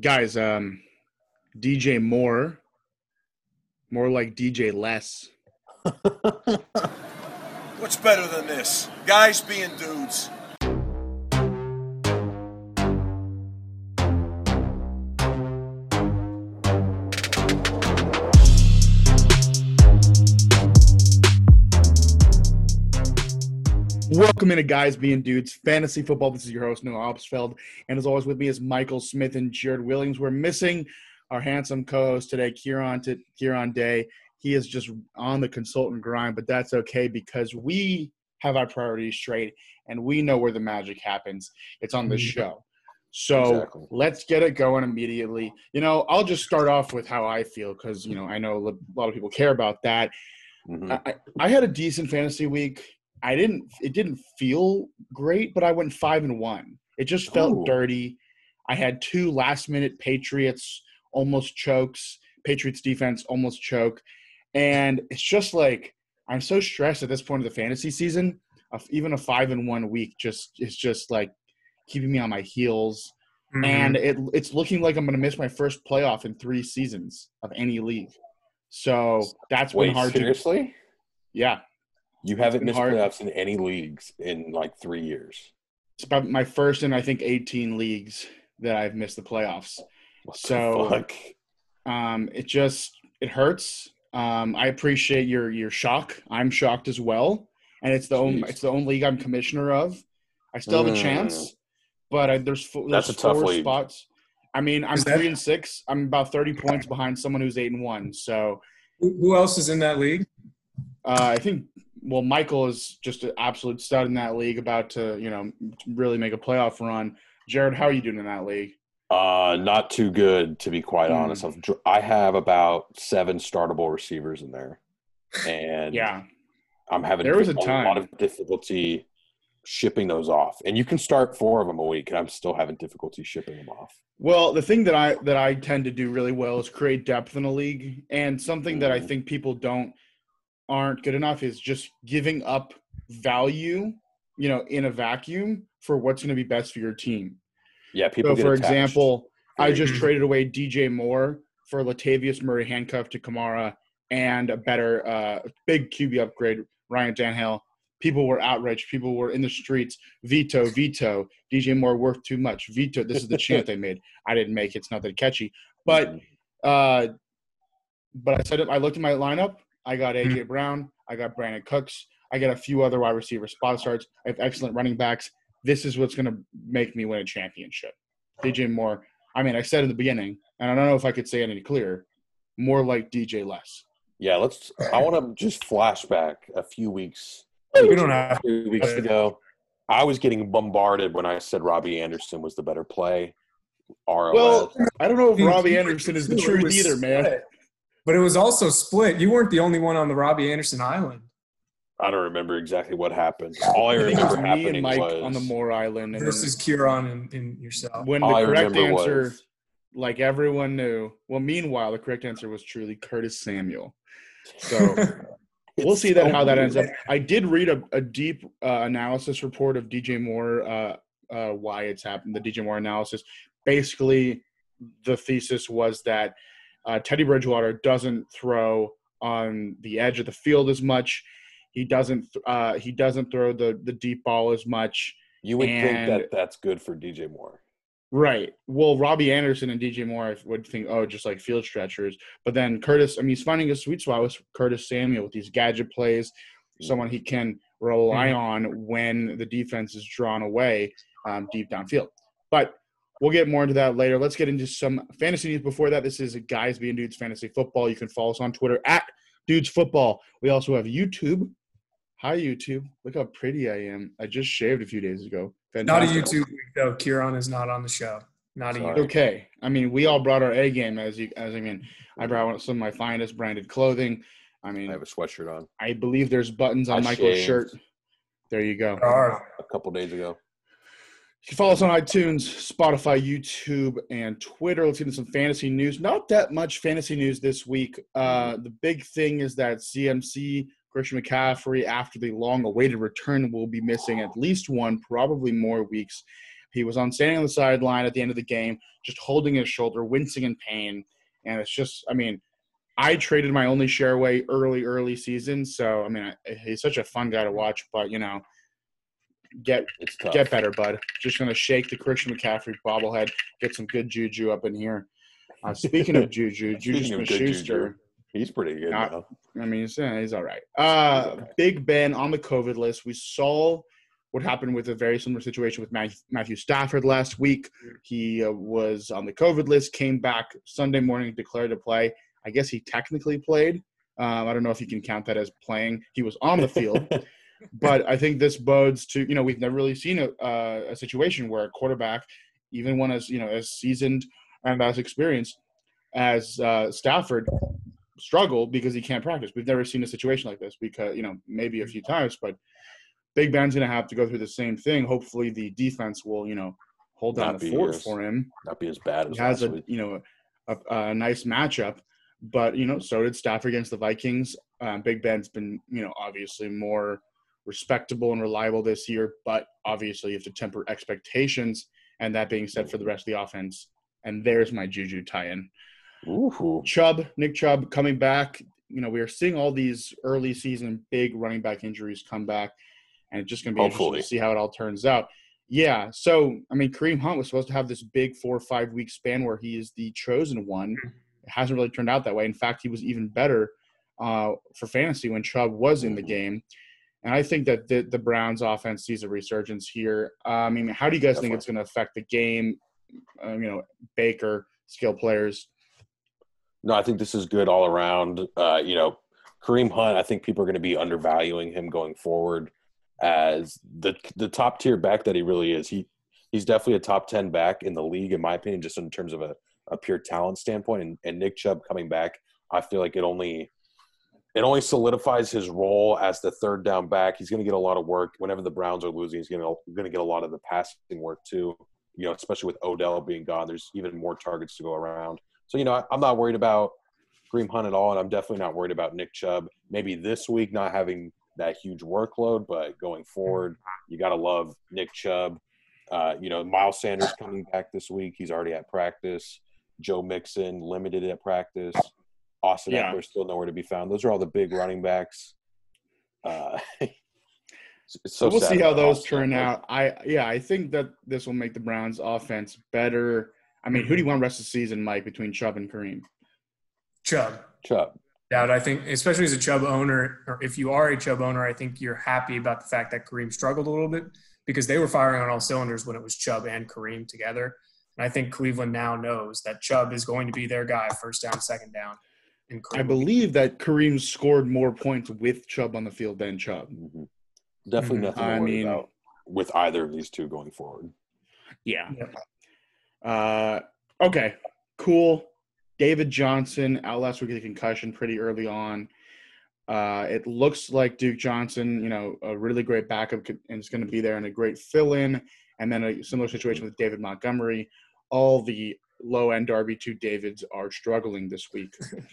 guys, um, DJ Moore, more like DJ Less. What's better than this? Guys being dudes. Welcome into Guys Being Dudes Fantasy Football. This is your host, Noah Opsfeld. And as always, with me is Michael Smith and Jared Williams. We're missing our handsome co host today, Kieran, to, Kieran Day. He is just on the consultant grind, but that's okay because we have our priorities straight and we know where the magic happens. It's on the Mm-hmm. show. So Exactly. let's get it going immediately. You know, I'll just start off with how I feel because, you know, I know a lot of people care about that. Mhm. I, I I had a decent fantasy week. I didn't. It didn't feel great, but I went five and one. It just felt Ooh. dirty. I had two last minute Patriots almost chokes. Patriots defense almost choke, and it's just like I'm so stressed at this point of the fantasy season. Even a five and one week just is just like keeping me on my heels, Mm-hmm. and it it's looking like I'm going to miss my first playoff in three seasons of any league. So that's been hard to. seriously? Yeah, You haven't missed hard. playoffs in any leagues in like three years. it's about my first in I think 18 leagues that I've missed the playoffs. What the So- fuck? Um, it just it hurts. Um, I appreciate your your shock. I'm shocked as well, and it's the only it's the only league I'm commissioner of. I still have a Mm. chance, but I, there's fo- there's That's a tough four league. spots. I mean, I'm that- three and six. I'm about 30 points behind someone who's eight and one. So Who who else is in that league? uh, I think well, Michael is just an absolute stud in that league, about to you know really make a playoff run. Jared, how are you doing in that league? Uh, not too good to be quite Hmm. honest. I've, I have about seven startable receivers in there, and Yeah, I'm having There was a lot time. of difficulty shipping those off. And you can start four of them a week, and I'm still having difficulty shipping them off. Well, the thing that I that I tend to do really well is create depth in a league, and something that I Mhm. think people don't aren't good enough is just giving up value, you know, in a vacuum for what's going to be best for your team. Yeah, people. So, get for attached. example, I just traded away DJ Moore for Latavius Murray handcuffed to Kamara and a better uh, big QB upgrade, Ryan Tannehill. People were outraged. People were in the streets. Veto, veto. DJ Moore worth too much. Veto. This is the chant they made. I didn't make it. It's not that catchy. But Mhm. uh, but I said. I looked at my lineup. I got AJ mm-hmm. Brown. I got Brandin Cooks. I got a few other wide receiver spot starts. I have excellent running backs. This is what's going to make me win a championship. DJ Moore. I mean, I said in the beginning, and I don't know if I could say it any clearer. More like DJ Less. Yeah, let's. I want to just flashback a few weeks. We don't have. Two weeks ago, I was getting bombarded when I said Robbie Anderson was the better play. ROS. Well, I don't know if Robbie Anderson is the truth either, man. Split. But it was also split. You weren't the only one on the Robbie Anderson Island. I don't remember exactly what happened. All I I think it was remember me happening and Mike was on the Moore Island, and Versus Kieran and, and yourself. when the correct answer, was like everyone knew. Well, meanwhile, the correct answer was truly Curtis Samuel. So we'll It's see that so how that ends up. I did read a, a deep uh, analysis report of DJ Moore, uh, uh, why it's happened. The DJ Moore analysis. Basically, the thesis was that uh, Teddy Bridgewater doesn't throw on the edge of the field as much. He doesn't. Uh, he doesn't throw the the deep ball as much. You would think that that's good for DJ Moore. Right. Well, Robbie Anderson and DJ Moore, I would think, oh, just like field stretchers. But then Curtis, I mean, he's finding a sweet spot with Curtis Samuel with these gadget plays, someone he can rely on when the defense is drawn away um, deep downfield. But we'll get more into that later. Let's get into some fantasy news before that. This is Guys Being Dudes Fantasy Football. You can follow us on Twitter at Dudes Football. We also have YouTube. Hi, YouTube. Look how pretty I am. I just shaved a few days ago. Not a YouTube week though. Kieran is not on the show. Not a YouTube. okay. I mean, we all brought our A game as you as I mean, I brought some of my finest branded clothing. I mean, I have a sweatshirt on I believe there's buttons on I Michael's shaved. shirt. There you go. There are. a couple days ago. You can follow us on iTunes, Spotify, YouTube, and Twitter. Let's get into some fantasy news. Not that much fantasy news this week. Uh, the big thing is that CMC, Christian McCaffrey, after the long awaited return, will be missing at least one, probably more weeks. He was on standing on the sideline at the end of the game, just holding his shoulder, wincing in pain. And it's just, I mean, I traded my only share away early, early season. So, I mean, I- he's such a fun guy to watch, but, you know, get get better, bud. Just to shake the Christian McCaffrey bobblehead, get some good juju up in here. Uh, speaking of juju, Juju Smith-Schuster. He's pretty good Not-. I mean, he's, yeah, he's all right. Uh, He's all right. Big Ben on the COVID list. We saw what happened with a very similar situation with Matthew, Matthew Stafford last week. He uh, was on the COVID list, came back Sunday morning, declared to play. I guess he technically played. Um, I don't know if you can count that as playing. He was on the field, but I think this bodes to you know we've never really seen a, uh, a situation where a quarterback, even one as you know as seasoned and as experienced as uh, Stafford, struggle because he can't practice. We've never seen a situation like this because you know maybe a few times, but Big Ben's going to have to go through the same thing. Hopefully, the defense will you know hold down the fort as- for him. Not be as bad as He has a week. you know a, a nice matchup, but you know so did Stafford against the Vikings. Um, Big Ben's been you know obviously more respectable and reliable this year, but obviously you have to temper expectations. And that being said, for the rest of the offense, and there's my Juju tie-in. Ooh. Chubb, Nick Chubb coming back. You know, we are seeing all these early season big running back injuries come back, and it's just going to be interesting Hopefully. to see how it all turns out. Yeah. So, I mean, Kareem Hunt was supposed to have this big four or five week span where he is the chosen one. It hasn't really turned out that way. In fact, he was even better uh, for fantasy when Chubb was in the Mhm. game. And I think that the, the Browns offense sees a resurgence here. Uh, I mean, how do you guys think it's going to affect the game? Uh, you know, Baker, skill players. No, I think this is good all around. Uh, you know, Kareem Hunt, I think people are going to be undervaluing him going forward as the the top tier back that he really is. He he's definitely a top ten back in the league, in my opinion, just in terms of a, a pure talent standpoint. And, and Nick Chubb coming back, I feel like it only it only solidifies his role as the third down back. He's going to get a lot of work whenever the Browns are losing. He's going to get a lot of the passing work too. You know, especially with Odell being gone, there's even more targets to go around. So you know, I, I'm not worried about Kareem Hunt at all, and I'm definitely not worried about Nick Chubb. Maybe this week not having that huge workload, but going forward, you got to love Nick Chubb. Uh, you know, Miles Sanders coming back this week. He's already at practice. Joe Mixon limited at practice. Austin Yeah. Ekeler still nowhere to be found. Those are all the big running backs. Uh, it's- it's so we'll see how those Austin turn Ekeler. out. I yeah, I think that this will make the Browns offense better. I mean, who do you want rest of the season, Mike, between Chubb and Kareem? Chubb. Chubb. Doubt. I think, especially as a Chubb owner, or if you are a Chubb owner, I think you're happy about the fact that Kareem struggled a little bit because they were firing on all cylinders when it was Chubb and Kareem together. And I think Cleveland now knows that Chubb is going to be their guy, first down, second down. And I believe that Kareem scored more points with Chubb on the field than Chubb. Mhm. Definitely Mhm. nothing to I mean- about with either of these two going forward. Yeah. Yep. Uh, okay, cool. David Johnson out last week with a concussion pretty early on. Uh, it looks like Duke Johnson, you know, a really great backup could- and is going to be there and a great fill-in. And then a similar situation with David Montgomery. All the low-end RB2 Davids are struggling this week.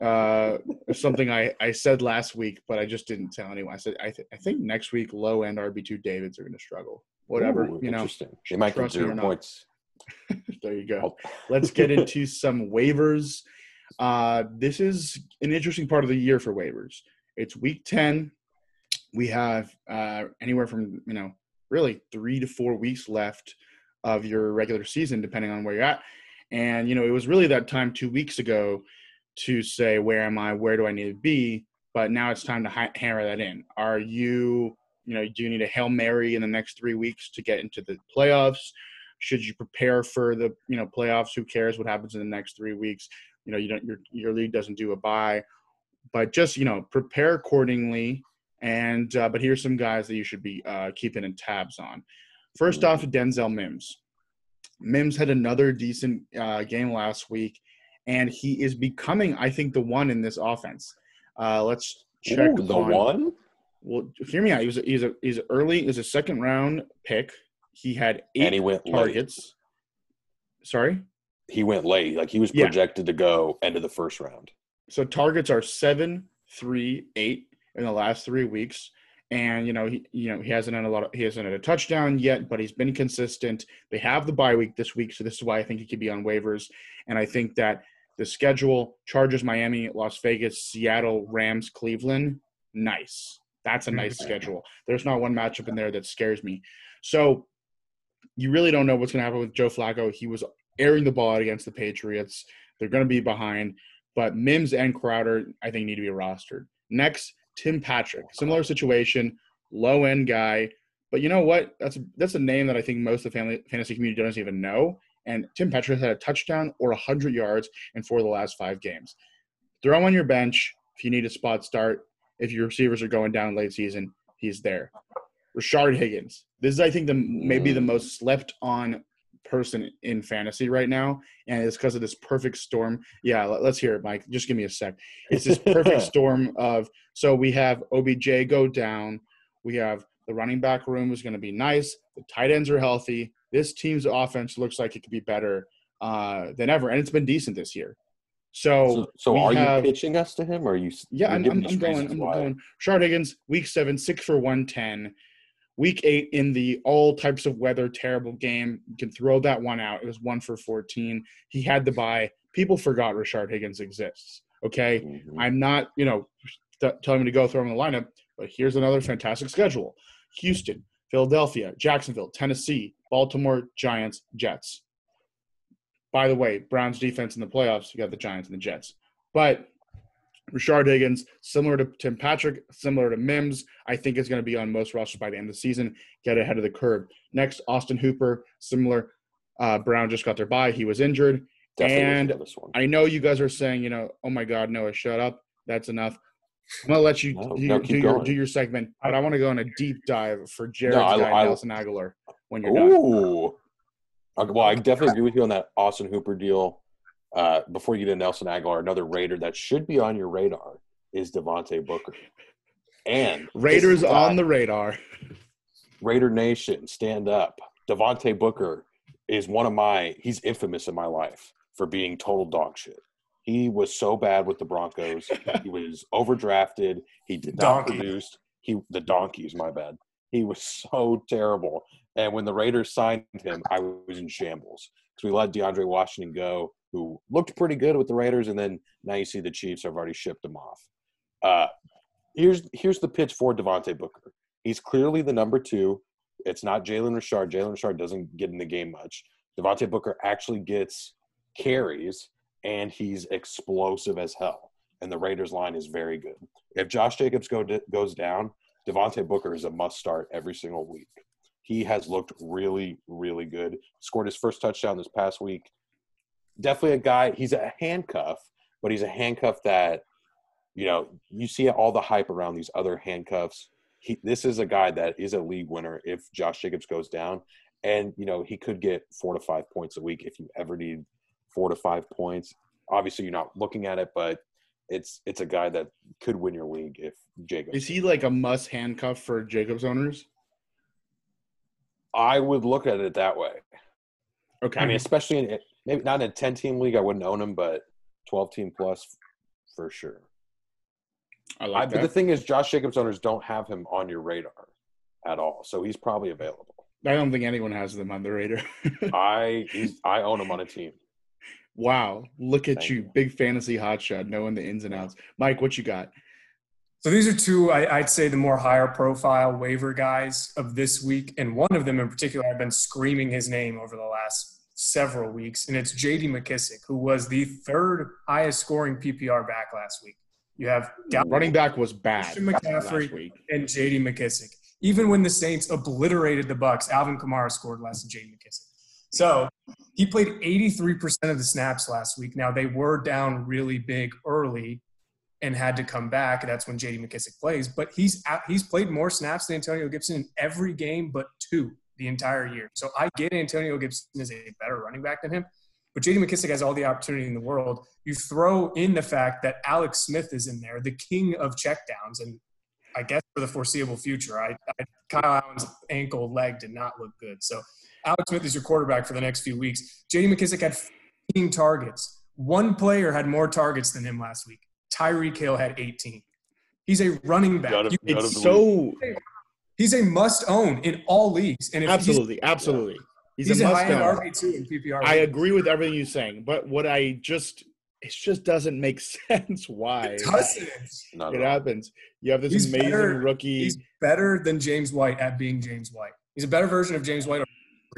Uh, something I, I said last week, but I just didn't tell anyone. I said I, th- I think next week low-end RB2 Davids are going to struggle. Whatever, Ooh, you know. interesting. They might get trust me or zero points. There you go. Let's get into some waivers. Uh, this is an interesting part of the year for waivers. It's week 10. We have uh, anywhere from, you know, really three to four weeks left of your regular season, depending on where you're at. And, you know, it was really that time two weeks ago to say, where am I? Where do I need to be? But now it's time to ha- hammer that in. Are you, you know, do you need a Hail Mary in the next three weeks to get into the playoffs? should you prepare for the you know playoffs who cares what happens in the next three weeks you know you don't your your league doesn't do a buy but just you know prepare accordingly and uh, but here's some guys that you should be uh, keeping in tabs on first off denzel mims mims had another decent uh, game last week and he is becoming i think the one in this offense uh, let's check Ooh, the on- one? well hear me out he was a, he's a he's early he's a second round pick he had eight he went late. targets. Sorry. He went late. Like he was Yeah. projected to go end of the first round. So targets are seven, three, eight in the last three weeks, and you know he you know he hasn't had a lot of he hasn't had a touchdown yet, but he's been consistent. They have the bye week this week, so this is why I think he could be on waivers. And I think that the schedule: Chargers, Miami, Las Vegas, Seattle, Rams, Cleveland. Nice. That's a nice mm-hmm. schedule. There's not one matchup in there that scares me. So you really don't know what's going to happen with Joe Flacco. He was airing the ball out against the Patriots. They're going to be behind, but Mims and Crowder, I think, need to be rostered. Next, Tim Patrick. Similar situation, low end guy. But you know what? That's a, that's a name that I think most of the family, fantasy community doesn't even know. And Tim Patrick had a touchdown or 100 yards in four of the last five games. Throw him on your bench if you need a spot start. If your receivers are going down late season, he's there. Rashard Higgins. This is, I think, the maybe the mm. most slept on person in fantasy right now, and it's because of this perfect storm. Yeah, let, us hear it, Mike. Just give me a sec. It's this perfect storm of so we have OBJ go down, we have the running back room is going to be nice. The tight ends are healthy. This team's offense looks like it could be better uh, than ever, and it's been decent this year. So, so, so are have, you pitching us to him, or are you? Yeah, I'm, I'm, I'm going. I'm why? going. Shard Higgins, week seven, six for one ten. Week eight in the all types of weather terrible game. You can throw that one out. It was one for 14. He had the buy. People forgot Rashard Higgins exists. Okay. Mm-hmm. I'm not, you know, telling me to go throw him in the lineup, but here's another fantastic schedule Houston, Philadelphia, Jacksonville, Tennessee, Baltimore, Giants, Jets. By the way, Browns defense in the playoffs, you got the Giants and the Jets. But Rashard Higgins, similar to Tim Patrick, similar to Mims, I think is going to be on most rosters by the end of the season, get ahead of the curve. Next, Austin Hooper, similar. Uh, Brown just got their bye. He was injured. Definitely and I know you guys are saying, you know, oh my God, Noah, shut up. That's enough. I'm gonna let you no, do, no, do your do your segment, but I want to go on a deep dive for Jared no, I, Nelson Agholor, when you're ooh. done. Well, I definitely agree with you on that Austin Hooper deal. Uh, before you get to Nelson Agholor, another Raider that should be on your radar is Devontae Booker. And Raiders on the radar. Raider Nation, stand up. Devontae Booker is one of my he's infamous in my life for being total dog shit. He was so bad with the Broncos. he was overdrafted. He did not donkey. produce. He the donkeys, my bad. He was so terrible. And when the Raiders signed him, I was in shambles because we let DeAndre Washington go who looked pretty good with the Raiders, and then now you see the Chiefs have already shipped him off. Uh, here's here's the pitch for Devontae Booker. He's clearly the number two. It's not Jalen Richard. Jalen Richard doesn't get in the game much. Devontae Booker actually gets carries, and he's explosive as hell. And the Raiders line is very good. If Josh Jacobs go, goes down, Devontae Booker is a must start every single week. He has looked really, really good. Scored his first touchdown this past week definitely a guy. He's a handcuff, but he's a handcuff that you know you see all the hype around these other handcuffs. He, this is a guy that is a league winner if Josh Jacobs goes down, and you know he could get four to five points a week if you ever need four to five points. Obviously, you're not looking at it, but it's it's a guy that could win your league if Jacob. Is he like a must handcuff for Jacobs owners? I would look at it that way. Okay. I mean, especially in maybe not in a 10 team league, I wouldn't own him, but 12 team plus for sure. I like I, that. But the thing is, Josh Jacobs owners don't have him on your radar at all, so he's probably available. I don't think anyone has them on the radar. I I own him on a team. Wow, look at you, you, big fantasy hotshot, knowing the ins and outs. Mike, what you got? So these are two, I, would say, the more higher profile waiver guys of this week, and one of them in particular, I've been screaming his name over the last several weeks, and it's J.D. McKissic, who was the third highest scoring PPR back last week. You have mm, running back was bad. Christian McCaffrey and J.D. McKissic. Even when the Saints obliterated the Bucs, Alvin Kamara scored less than J.D. McKissic. So he played 83% of the snaps last week. Now they were down really big early and had to come back. That's when J.D. McKissic plays. But he's he's played more snaps than Antonio Gibson in every game but two the entire year. So I get Antonio Gibson is a better running back than him, but JD McKissic has all the opportunity in the world. You throw in the fact that Alex Smith is in there, the king of checkdowns, and I guess for the foreseeable future, I, I Kyle Allen's ankle leg did not look good. So Alex Smith is your quarterback for the next few weeks. JD McKissic had 15 targets. One player had more targets than him last week. Tyreek Hill had 18. He's a running back. None of- You- none of It's the so he's a must own in all leagues. And if absolutely, absolutely. he's, He's, he's, a a must high own. RB two in PPR. I agree with everything you're saying, but what I just it just doesn't make sense why It doesn't. Not it happens. You have this He's amazing better- rookie. He's better than James White at being James White. He's a better version of James White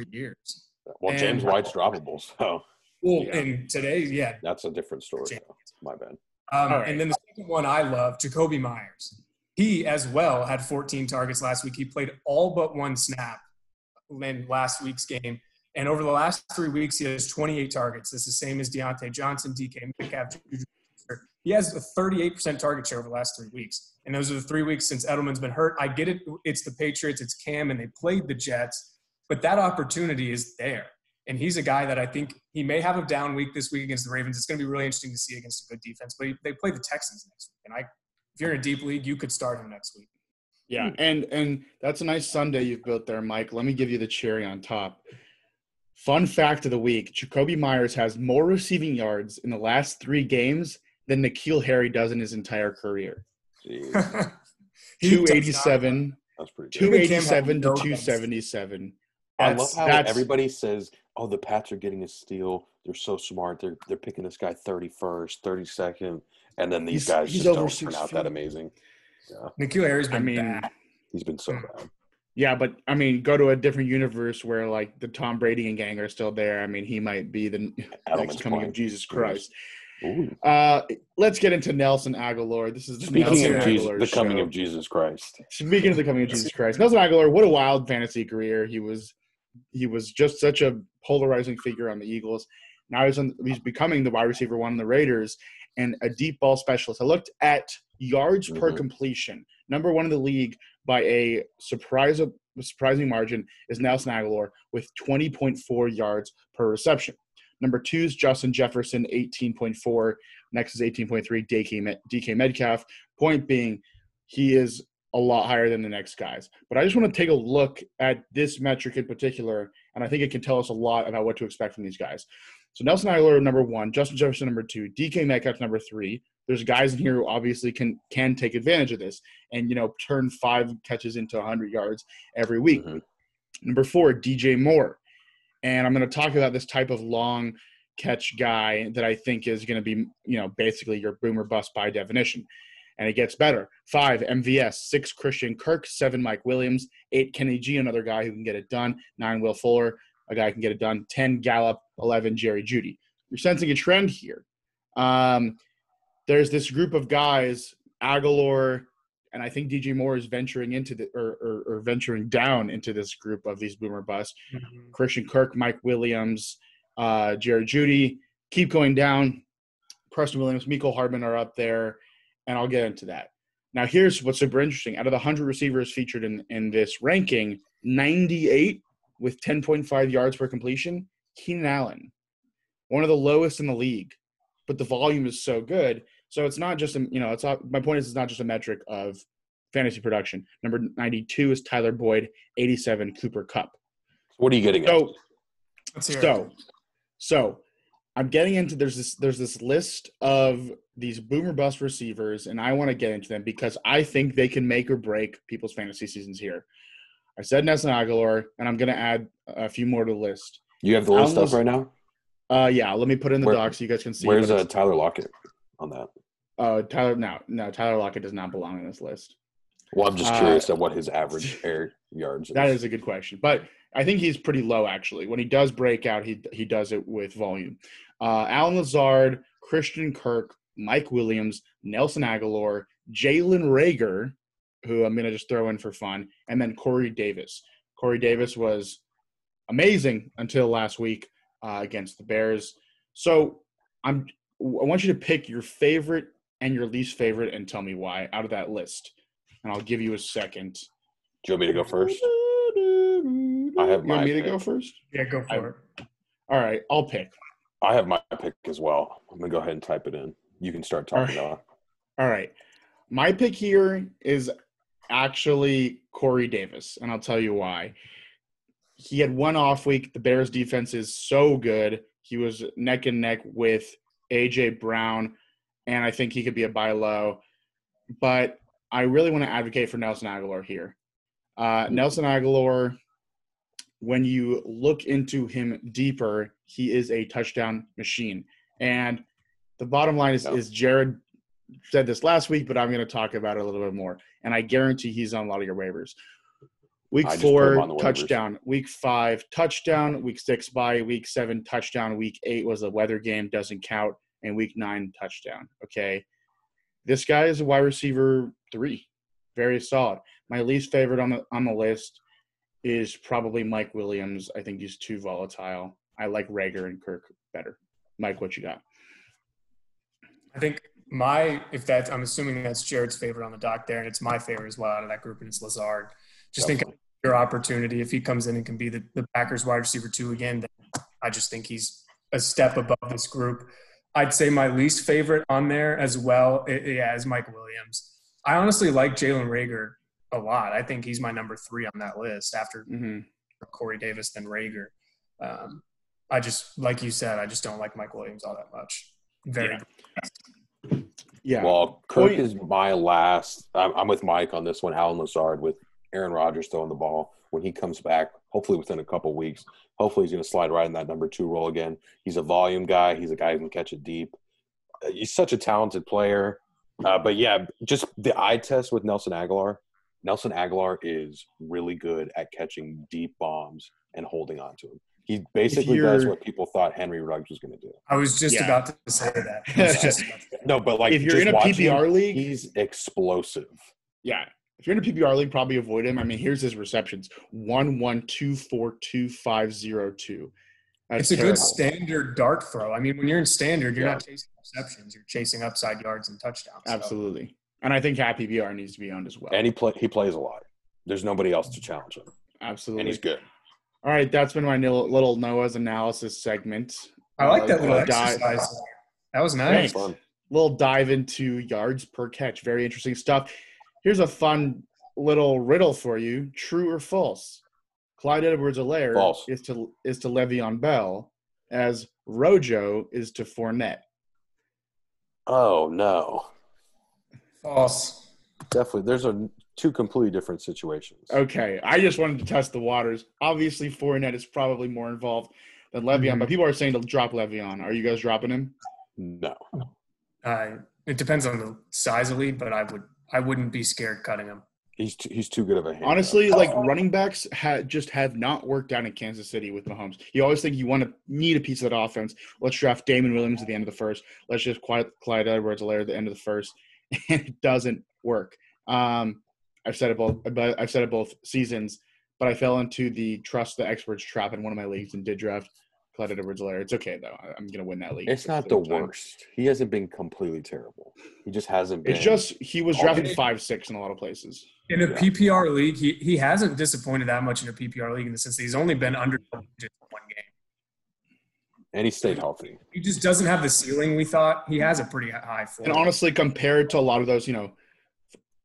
over three years. Well, James White's droppable, so Well, Yeah. and today, yeah. that's a different story. James. though. My bad. Um, All right. And then the second one I love, Jakobi Meyers. He as well had 14 targets last week. He played all but one snap in last week's game. And over the last three weeks, he has 28 targets. It's the same as Diontae Johnson, DK Metcalf. He has a 38% target share over the last three weeks. And those are the three weeks since Edelman's been hurt. I get it. It's the Patriots, it's Cam, and they played the Jets. But that opportunity is there. And he's a guy that I think he may have a down week this week against the Ravens. It's going to be really interesting to see against a good defense. But they play the Texans next week. And I, if you're in a deep league, you could start him next week. Yeah, hmm. and and that's a nice Sunday you've built there, Mike. Let me give you the cherry on top. Fun fact of the week: Jakobi Meyers has more receiving yards in the last three games than N'Keal Harry does in his entire career. two eighty-seven. He Two does eighty-seven, that's pretty two good. eighty-seven to no two guns. Seventy-seven. I love how that's everybody says, "Oh, the Pats are getting a steal. They're so smart. They're they're picking this guy thirty first, thirty second, and then these He's- guys he's just don't turn out feet. that amazing." N'Keal Harry's been I mean, bad. He's been so Hmm. bad. yeah, but I mean, go to a different universe where like the Tom Brady and gang are still there. I mean, he might be the Edelman's next coming playing. of Jesus Christ. Uh, let's get into Nelson Agholor. This is the Speaking Nelson of Jesus, the coming show. of Jesus Christ. Speaking of the coming of Jesus Christ, Nelson Agholor, what a wild fantasy career. He was he was just such a polarizing figure on the Eagles. Now he's on, he's becoming the wide receiver one on the Raiders and a deep ball specialist. I looked at yards per Mhm. completion. Number one in the league by a surprise surprising margin is Nelson Agholor with 20.4 yards per reception. Number two is Justin Jefferson, 18.4. Next is 18.3, DK, DK Metcalf. Point being, he is a lot higher than the next guys. But I just want to take a look at this metric in particular, and I think it can tell us a lot about what to expect from these guys. So Nelson Agholor number one, Justin Jefferson number two, DK Metcalf number three. There's guys in here who obviously can can take advantage of this and you know turn five catches into 100 yards every week. Mhm. Number four, DJ Moore, and I'm going to talk about this type of long catch guy that I think is going to be you know basically your boomer bust by definition and it gets better. Five, MVS. Six, Christian Kirk. Seven, Mike Williams. Eight, Kenny G, another guy who can get it done. Nine, Will Fuller, a guy who can get it done. Ten, Gallup. Eleven, Jerry Jeudy. You're sensing a trend here. Um, there's this group of guys, Agholor, and I think DJ Moore is venturing into the or, or, or venturing down into this group of these boomer busts. Christian Kirk, Mike Williams, uh, Jared Jeudy. Keep going down. Preston Williams, Mecole Hardman are up there, and I'll get into that. Now, here's what's super interesting. Out of the 100 receivers featured in, in this ranking, 98 with 10.5 yards per completion, Keenan Allen, one of the lowest in the league, but the volume is so good. So it's not just a, you know, it's not, my point is it's not just a metric of fantasy production. Number 92 is Tyler Boyd, 87 Cooper Kupp. What are you getting at? So Let's hear it. so, so I'm getting into there's this there's this list of these boomer bust receivers, and I want to get into them because I think they can make or break people's fantasy seasons here. I said Nelson Agholor, and I'm going to add a few more to the list. You have the list Almost- up right now. Uh, yeah, let me put it in the Where- doc so you guys can see. Where's uh, Tyler Lockett on that? uh, Tyler? No, no, Tyler Lockett does not belong in this list. Well, I'm just Uh, curious at what his average air yards is. That is a good question, but I think he's pretty low actually. When he does break out, he he does it with volume. Uh, Allen Lazard, Christian Kirk, Mike Williams, Nelson Agholor, Jalen Reagor, who I'm gonna just throw in for fun, and then Corey Davis. Corey Davis was amazing until last week uh, against the Bears. So I'm I want you to pick your favorite and your least favorite and tell me why out of that list, and I'll give you a second. Do you want me to go first? I have You want my me to go first? Yeah, go for it. All right, I'll pick. I have my pick as well. I'm gonna go ahead and type it in. You can start talking All now. All right. My pick here is actually Corey Davis, and I'll tell you why. He had one off week. The Bears defense is so good. He was neck and neck with AJ Brown, and I think he could be a buy low. But I really want to advocate for Nelson Agholor here. Uh, Nelson Agholor, when you look into him deeper, he is a touchdown machine. And the bottom line is, is Jared said this last week, but I'm going to talk about it a little bit more. And I guarantee he's on a lot of your waivers. Week I just put him four, touchdown. Week five, touchdown. Week six, bye. Week seven, touchdown. Week eight was a weather game, doesn't count. And week nine, touchdown. Okay. This guy is a wide receiver three. Very solid. My least favorite on the on the list is probably Mike Williams. I think he's too volatile. I like Reagor and Kirk better. Mike, what you got? I think my if that's I'm assuming that's Jared's favorite on the dock there, and it's my favorite as well out of that group, and it's Lazard. Just think Definitely. your opportunity if he comes in and can be the, the Packers wide receiver two again. Then I just think he's a step above this group. I'd say my least favorite on there as well, i- yeah, is Mike Williams. I honestly like Jalen Reagor a lot. I think he's my number three on that list after Mm-hmm. Corey Davis than Reagor. Um, I just, like you said, I just don't like Mike Williams all that much. Very Yeah. Yeah. Well, Kirk is my last. I'm, I'm with Mike on this one. Allen Lazard with Aaron Rodgers throwing the ball when he comes back. Hopefully within a couple weeks. Hopefully he's going to slide right in that number two role again. He's a volume guy. He's a guy who can catch it deep. Uh, He's such a talented player. Uh, but yeah, just the eye test with Nelson Agholor. Nelson Agholor is really good at catching deep bombs and holding on to them. He basically does what people thought Henry Ruggs was going to do. I was just Yeah. about to say that. I was just to- No, but like if you're just in a watching him, PPR league, he's explosive. Yeah. If you're in a PPR league, probably avoid him. I mean, here's his receptions: one, one, two, four, two, five, zero, two. That's it's a terrible. good standard dart throw. I mean, when you're in standard, you're Yeah. not chasing receptions; you're chasing upside yards and touchdowns. So, Absolutely. And I think Happy PPR needs to be owned as well. And he play he plays a lot. There's nobody else to challenge him, Absolutely. and he's good. All right, that's been my little Noah's analysis segment. I like Uh, that little di- exercise. That was Thanks. nice. Fun. little dive into yards per catch. Very interesting stuff. Here's a fun little riddle for you: True or false? Clyde Edwards-Helaire False. is to is to Le'Veon Bell, as Rojo is to Fournette. Oh no, False. definitely. There's a two completely different situations. Okay, I just wanted to test the waters. Obviously, Fournette is probably more involved than Le'Veon, Mhm. but people are saying to drop Le'Veon. Are you guys dropping him? No, Uh, it depends on the size of lead, but I would I wouldn't be scared cutting him. he's too, he's too good of a hand. Honestly, like running backs ha- just have not worked out in Kansas City with Mahomes. You always think you want to need a piece of that offense. Let's draft Damien Williams at the end of the first. Let's just quiet Clyde Edwards-Helaire at the end of the first, and it doesn't work. Um, I've said it both. but I've said it both seasons, but I fell into the trust the experts trap in one of my leagues and did draft Clyde Edwards-Helaire. It's okay though. I- I'm gonna win that league. It's not the worst. He hasn't been completely terrible. He just hasn't been. It's just he was drafted five six in a lot of places. In a Yeah. PPR league, he he hasn't disappointed that much in a PPR league in the sense that he's only been under double digits in one game. and he stayed healthy. He just doesn't have the ceiling we thought. He has a pretty high floor. And honestly, compared to a lot of those, you know,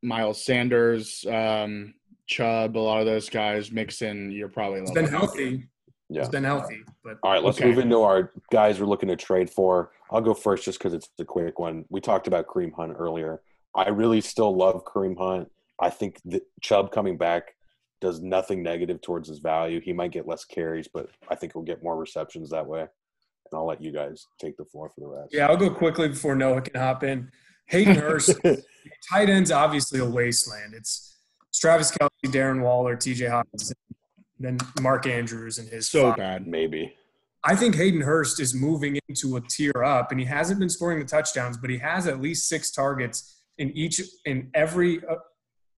Miles Sanders, um, Chubb, a lot of those guys, Mixon, you're probably a he's little been healthy. Yeah. He's been healthy, but All right, let's Okay. move into our guys we're looking to trade for. I'll go first just because it's a quick one. We talked about Kareem Hunt earlier. I really still love Kareem Hunt. I think that Chubb coming back does nothing negative towards his value. He might get less carries, but I think he'll get more receptions that way. And I'll let you guys take the floor for the rest. yeah, I'll go quickly before Noah can hop in. Hayden Hurst, tight end's obviously a wasteland. It's Travis Kelce, Darren Waller, T.J. Hawkins, then Mark Andrews and his so five. bad. Maybe. I think Hayden Hurst is moving into a tier up, and he hasn't been scoring the touchdowns, but he has at least six targets in each in every uh,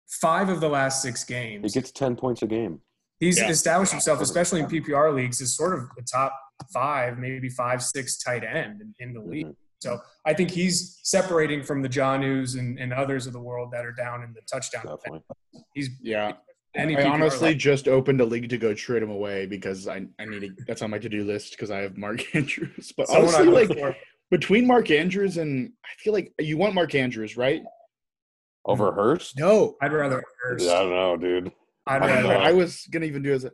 five of the last six games. He gets 10 points a game. He's Yeah. established himself, especially in PPR leagues, as sort of the top five, maybe five, six tight end in, in the league. Mhm. So I think he's separating from the Jonnus and, and others of the world that are down in the touchdown. Definitely. He's Yeah. any I honestly league. just opened a league to go trade him away because I, I need to, that's on my to do list because I have Mark Andrews. But Someone honestly, like for. between Mark Andrews and I feel like you want Mark Andrews, right? Over Hurst? No. I'd rather Hurst. I don't know, dude. I'd I don't rather. know. I was gonna even do as a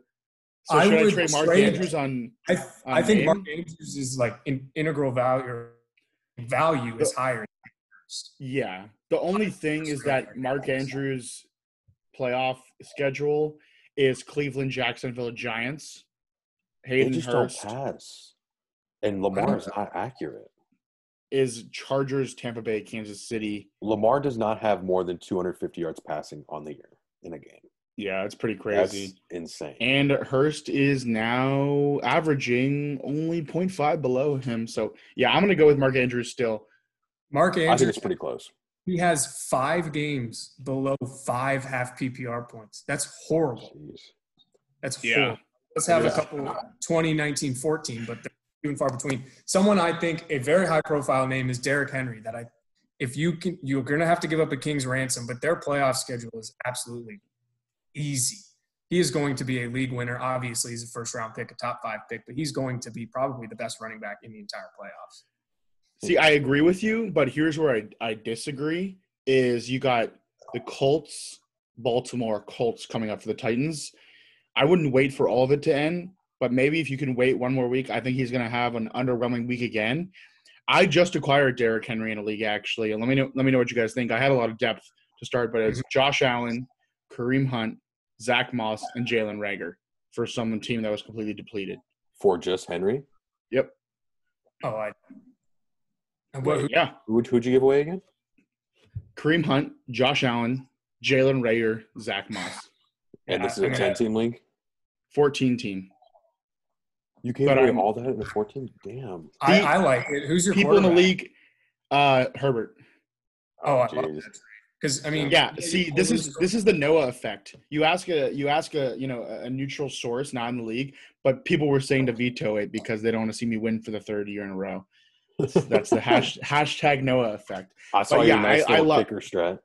so I should I would trade Mark trade- Andrews on I, I think name? Mark Andrews is like in, integral value. Or value is higher. Yeah. The only thing is that Mark Andrews' playoff schedule is Cleveland, Jacksonville, Giants. They Hayden just Hurst don't pass, and Lamar is not accurate. is Chargers, Tampa Bay, Kansas City. Lamar does not have more than 250 yards passing on the year in a game. Yeah, it's pretty That's crazy. insane. And Hurst is now averaging only 0.5 below him. So, yeah, I'm going to go with Mark Andrews still. Mark Andrews. I think it's pretty close. he has five games below five half PPR points. That's horrible. Jeez. That's Yeah. horrible. Let's have a couple 2019 14, but they're few and far between. Someone I think a very high profile name is Derrick Henry. That I, if you can, you're going to have to give up a king's ransom, but their playoff schedule is absolutely easy. He is going to be a league winner. Obviously, he's a first round pick, a top five pick, but he's going to be probably the best running back in the entire playoffs. See, I agree with you, but here's where I, I disagree is you got the Colts, Baltimore Colts coming up for the Titans. I wouldn't wait for all of it to end, but maybe if you can wait one more week, I think he's going to have an underwhelming week again. I just acquired Derrick Henry in a league actually, and let me know let me know what you guys think. I had a lot of depth to start, but it's mm-hmm. Josh Allen, Kareem Hunt, Zach Moss, and Jalen Reagor for some team that was completely depleted. For just Henry, Yep. Oh, I. And what, who- Yeah. who'd, who'd you give away again? Kareem Hunt, Josh Allen, Jalen Reagor, Zach Moss. And Yeah, this is a I'm 10 team league? 14 team. You gave But away I'm- all that in the 14? Damn. I, I like it. Who's your People in the league, uh, Herbert. Oh, I love that. Because I mean, Yeah, see, this is this is the Noah effect. You ask a you ask a you know a neutral source, not in the league, but people were saying to veto it because they don't want to see me win for the third year in a row. That's the hash, hashtag Noah effect. I saw But your nice I- I little love- kicker strat.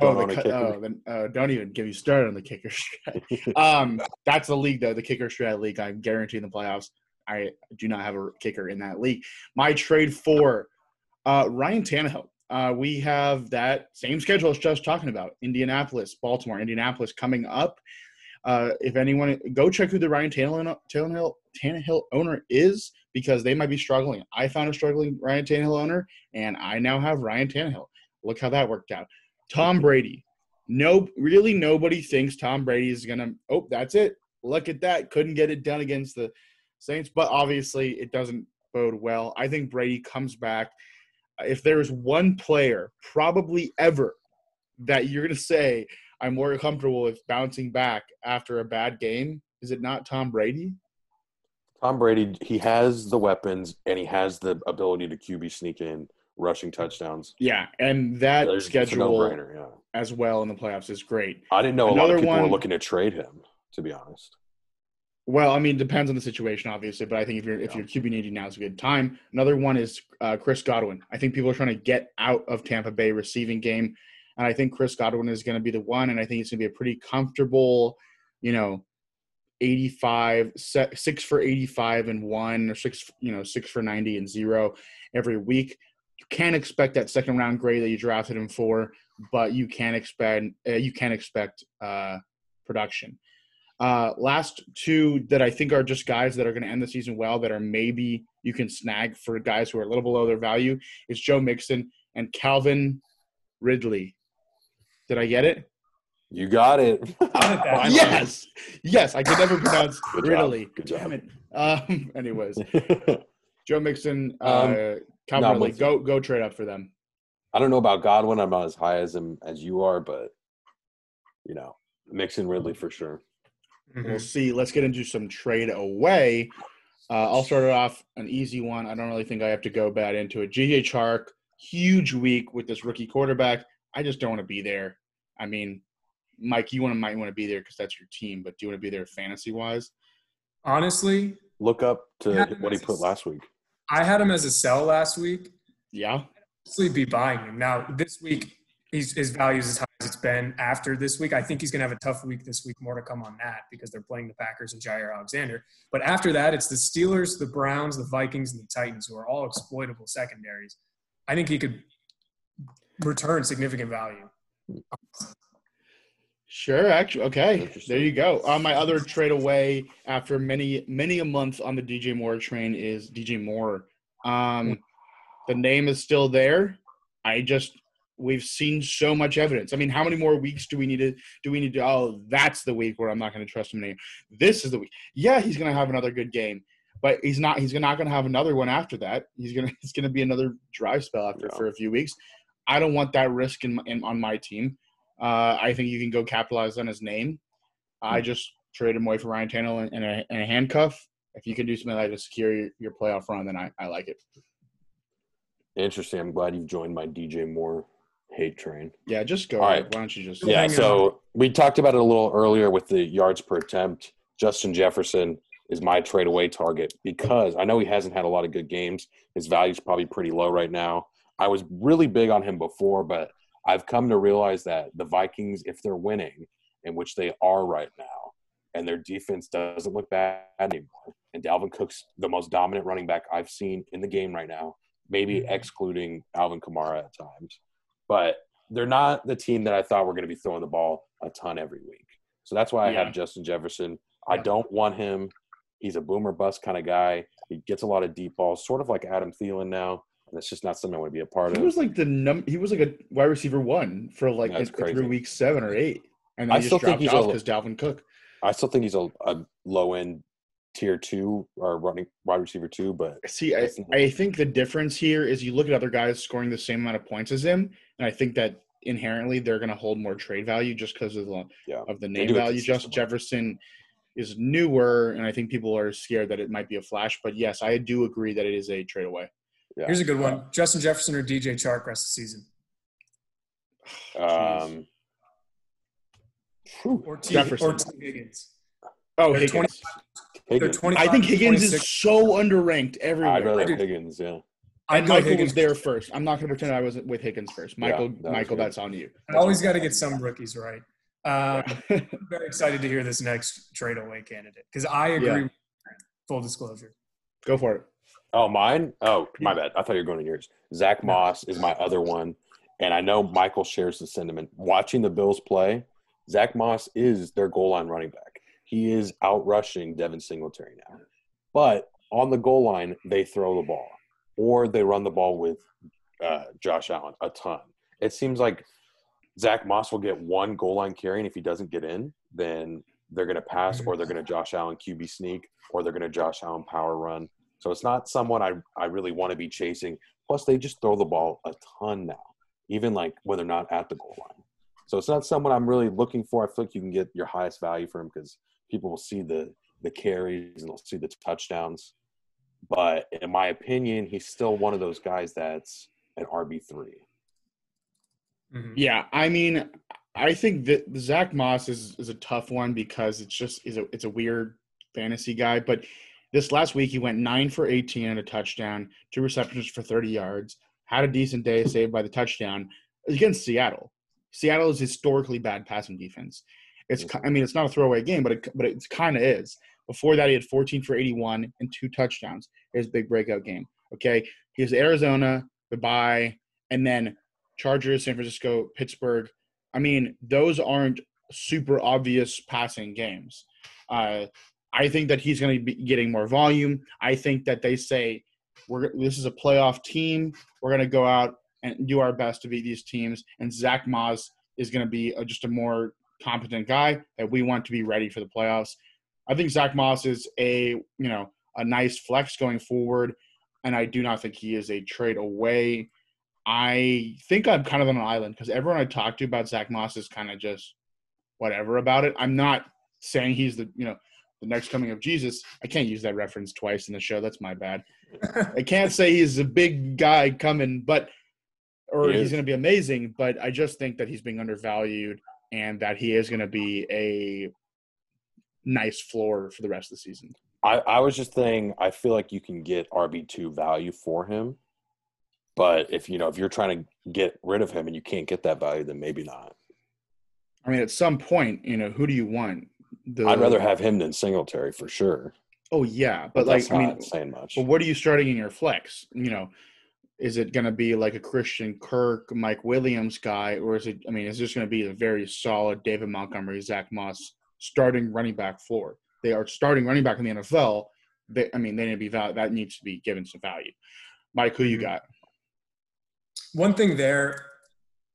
Oh, Don't the cu- kicker. oh then, uh, don't even give me started on the kicker strat. um, that's the league though, the kicker strat league. I'm guaranteeing the playoffs. I do not have a kicker in that league. My trade for uh, Ryan Tannehill. Uh, we have that same schedule as just talking about Indianapolis, Baltimore, Indianapolis coming up. Uh, if anyone go check who the Ryan Tannehill, Tannehill Tannehill owner is because they might be struggling. I found a struggling Ryan Tannehill owner, and I now have Ryan Tannehill. Look how that worked out. Tom Brady. No, really, nobody thinks Tom Brady is gonna. Oh, that's it. Look at that. Couldn't get it done against the Saints, but obviously it doesn't bode well. I think Brady comes back. If there is one player, probably ever, that you're gonna say I'm more comfortable with bouncing back after a bad game, is it not Tom Brady? Tom Brady, he has the weapons and he has the ability to QB sneak in rushing touchdowns. Yeah, and that There's- schedule yeah. as well in the playoffs is great. I didn't know a lot of people were looking to trade him, to be honest. Well, I mean, depends on the situation, obviously, but I think if you're if you're QB needy now is a good time. Another one is uh, Chris Godwin. I think people are trying to get out of Tampa Bay receiving game, and I think Chris Godwin is going to be the one, and I think it's going to be a pretty comfortable, you know, 85 six for 85 and one or six you know six for 90 and zero every week. You can't expect that second round grade that you drafted him for, but you can expect uh, you can expect uh, production. Uh, last two that I think are just guys that are going to end the season well, that are maybe you can snag for guys who are a little below their value, is Joe Mixon and Calvin Ridley. Did I get it? You got it. Yes, yes. I could never pronounce Good job. Ridley. Good job. Damn it. Um, anyways, Joe Mixon, uh, Um, Calvin Ridley, go go trade up for them. I don't know about Godwin. I'm not as high as him as you are, but you know, Mixon Ridley for sure. Mhm. We'll see. Let's get into some trade away. Uh, I'll start it off an easy one. I don't really think I have to go bad into it. DJ Chark, huge week with this rookie quarterback. I just don't want to be there. I mean, Mike, you want to might want to be there because that's your team, but do you want to be there fantasy wise? Honestly, Look up to what he put is- last week. I had him as a sell last week. Yeah. Honestly, be buying him now. This week, he's, his value is as high as it's been. After this week, I think he's going to have a tough week this week. More to come on that because they're playing the Packers and Jaire Alexander. But after that, it's the Steelers, the Browns, the Vikings, and the Titans, who are all exploitable secondaries. I think he could return significant value. Sure. Actually, okay. There you go. Uh, my other trade away after many many a month on the DJ Moore train is DJ Moore. Um, the name is still there. I just we've seen so much evidence. I mean, how many more weeks do we need to do we need to oh, that's the week where I'm not going to trust him anymore. This is the week. Yeah, he's going to have another good game, but he's not he's not going to have another one after that. He's going to it's going to be another dry spell after Yeah. for a few weeks. I don't want that risk in, in on my team. Uh, I think you can go capitalize on his name. I just traded him away for Ryan Tannehill and, and, a, and a handcuff. If you can do something like that to secure your, your playoff run, then I, I like it. Interesting. I'm glad you've joined my DJ Moore hate train. Yeah, just go. All right. Why don't you just? Yeah, hang so we talked about it a little earlier with the yards per attempt. Justin Jefferson is my trade away target because I know he hasn't had a lot of good games. His value's probably pretty low right now. I was really big on him before, but I've come to realize that the Vikings, if they're winning, in which they are right now, and their defense doesn't look bad anymore, and Dalvin Cook's the most dominant running back I've seen in the game right now, maybe mm-hmm. excluding Alvin Kamara at times. But they're not the team that I thought were going to be throwing the ball a ton every week. So that's why I Yeah. have Justin Jefferson. I don't want him. He's a boomer bust kind of guy. He gets a lot of deep balls, sort of like Adam Thielen now. And it's just not something I want to be a part He of. He was like the num. He was like a wide receiver one for like in- through week seven or eight, and then I he still just think dropped he's off because Dalvin Cook. I still think he's a, a low end tier two or running wide receiver two, but See, I, I think the difference here is you look at other guys scoring the same amount of points as him, and I think that inherently they're going to hold more trade value just because of the Yeah. of the name value. Justin consistently. Jefferson is newer, and I think people are scared that it might be a flash. But yes, I do agree that it is a trade away. yeah. Here's a good one: Justin Jefferson or DJ Chark rest of the season, Um, whew, or T, Jefferson. or Tee Higgins. Oh, They're Higgins. 20 Higgins. I think Higgins 26. is so underranked everywhere. I'd rather I. Higgins, yeah. I'd And go Michael Higgins. was there first. I'm not going to pretend I wasn't with Higgins first. Yeah, Michael, that Michael, good. that's on you. Always got to get some rookies right. Um, I'm very excited to hear this next trade away candidate because I agree. Yeah. with Full disclosure. Go for it. Oh, mine? Oh, my bad. I thought you were going to yours. Zach Moss is my other one. And I know Michael shares the sentiment. Watching the Bills play, Zach Moss is their goal line running back. He is out rushing Devin Singletary now. But on the goal line, they throw the ball or they run the ball with uh, Josh Allen a ton. It seems like Zach Moss will get one goal line carry, and if he doesn't get in, then they're going to pass or they're going to Josh Allen QB sneak or they're going to Josh Allen power run. So it's not someone I, I really want to be chasing. Plus, they just throw the ball a ton now, even like when they're not at the goal line. So it's not someone I'm really looking for. I feel like you can get your highest value for him because people will see the the carries and they'll see the touchdowns. But in my opinion, he's still one of those guys that's an RB three. Mhm. Yeah, I mean, I think that Zach Moss is is a tough one because it's just is a it's a weird fantasy guy. But this last week he went nine for eighteen and a touchdown, two receptions for thirty yards, had a decent day saved by the touchdown against Seattle. Seattle is historically bad passing defense. It's I mean it's not a throwaway game, but it but it kind of is. Before that, he had 14 for 81 and two touchdowns. His big breakout game. Okay, he has Arizona, the bye, and then Chargers, San Francisco, Pittsburgh. I mean, those aren't super obvious passing games. Uh, I think that he's going to be getting more volume. I think that they say we're this is a playoff team. We're going to go out and do our best to beat these teams. And Zach Moss is going to be a, just a more competent guy that we want to be ready for the playoffs. I think Zach Moss is a you know a nice flex going forward, and I do not think he is a trade away. I think I'm kind of on an island because everyone I talk to about Zach Moss is kind of just whatever about it. I'm not saying he's the you know the next coming of Jesus. I can't use that reference twice in the show. That's my bad. I can't say he's a big guy coming, but or He he's going to be amazing. But I just think that he's being undervalued and that he is going to be a nice floor for the rest of the season. I, I was just saying I feel like you can get RB two value for him. But if you know if you're trying to get rid of him and you can't get that value, then maybe not. I mean, at some point, you know, who do you want? The, I'd rather have him than Singletary for sure. Oh yeah, But, but, like I mean, not saying much. But what are you starting in your flex? You know, is it going to be like a Christian Kirk, Mike Williams guy, or is it? I mean, is this going to be a very solid David Montgomery, Zach Moss starting running back floor? They are starting running back in the NFL. They, I mean, they need to be val- that needs to be given some value. Mike, who you mm-hmm. got? one thing there,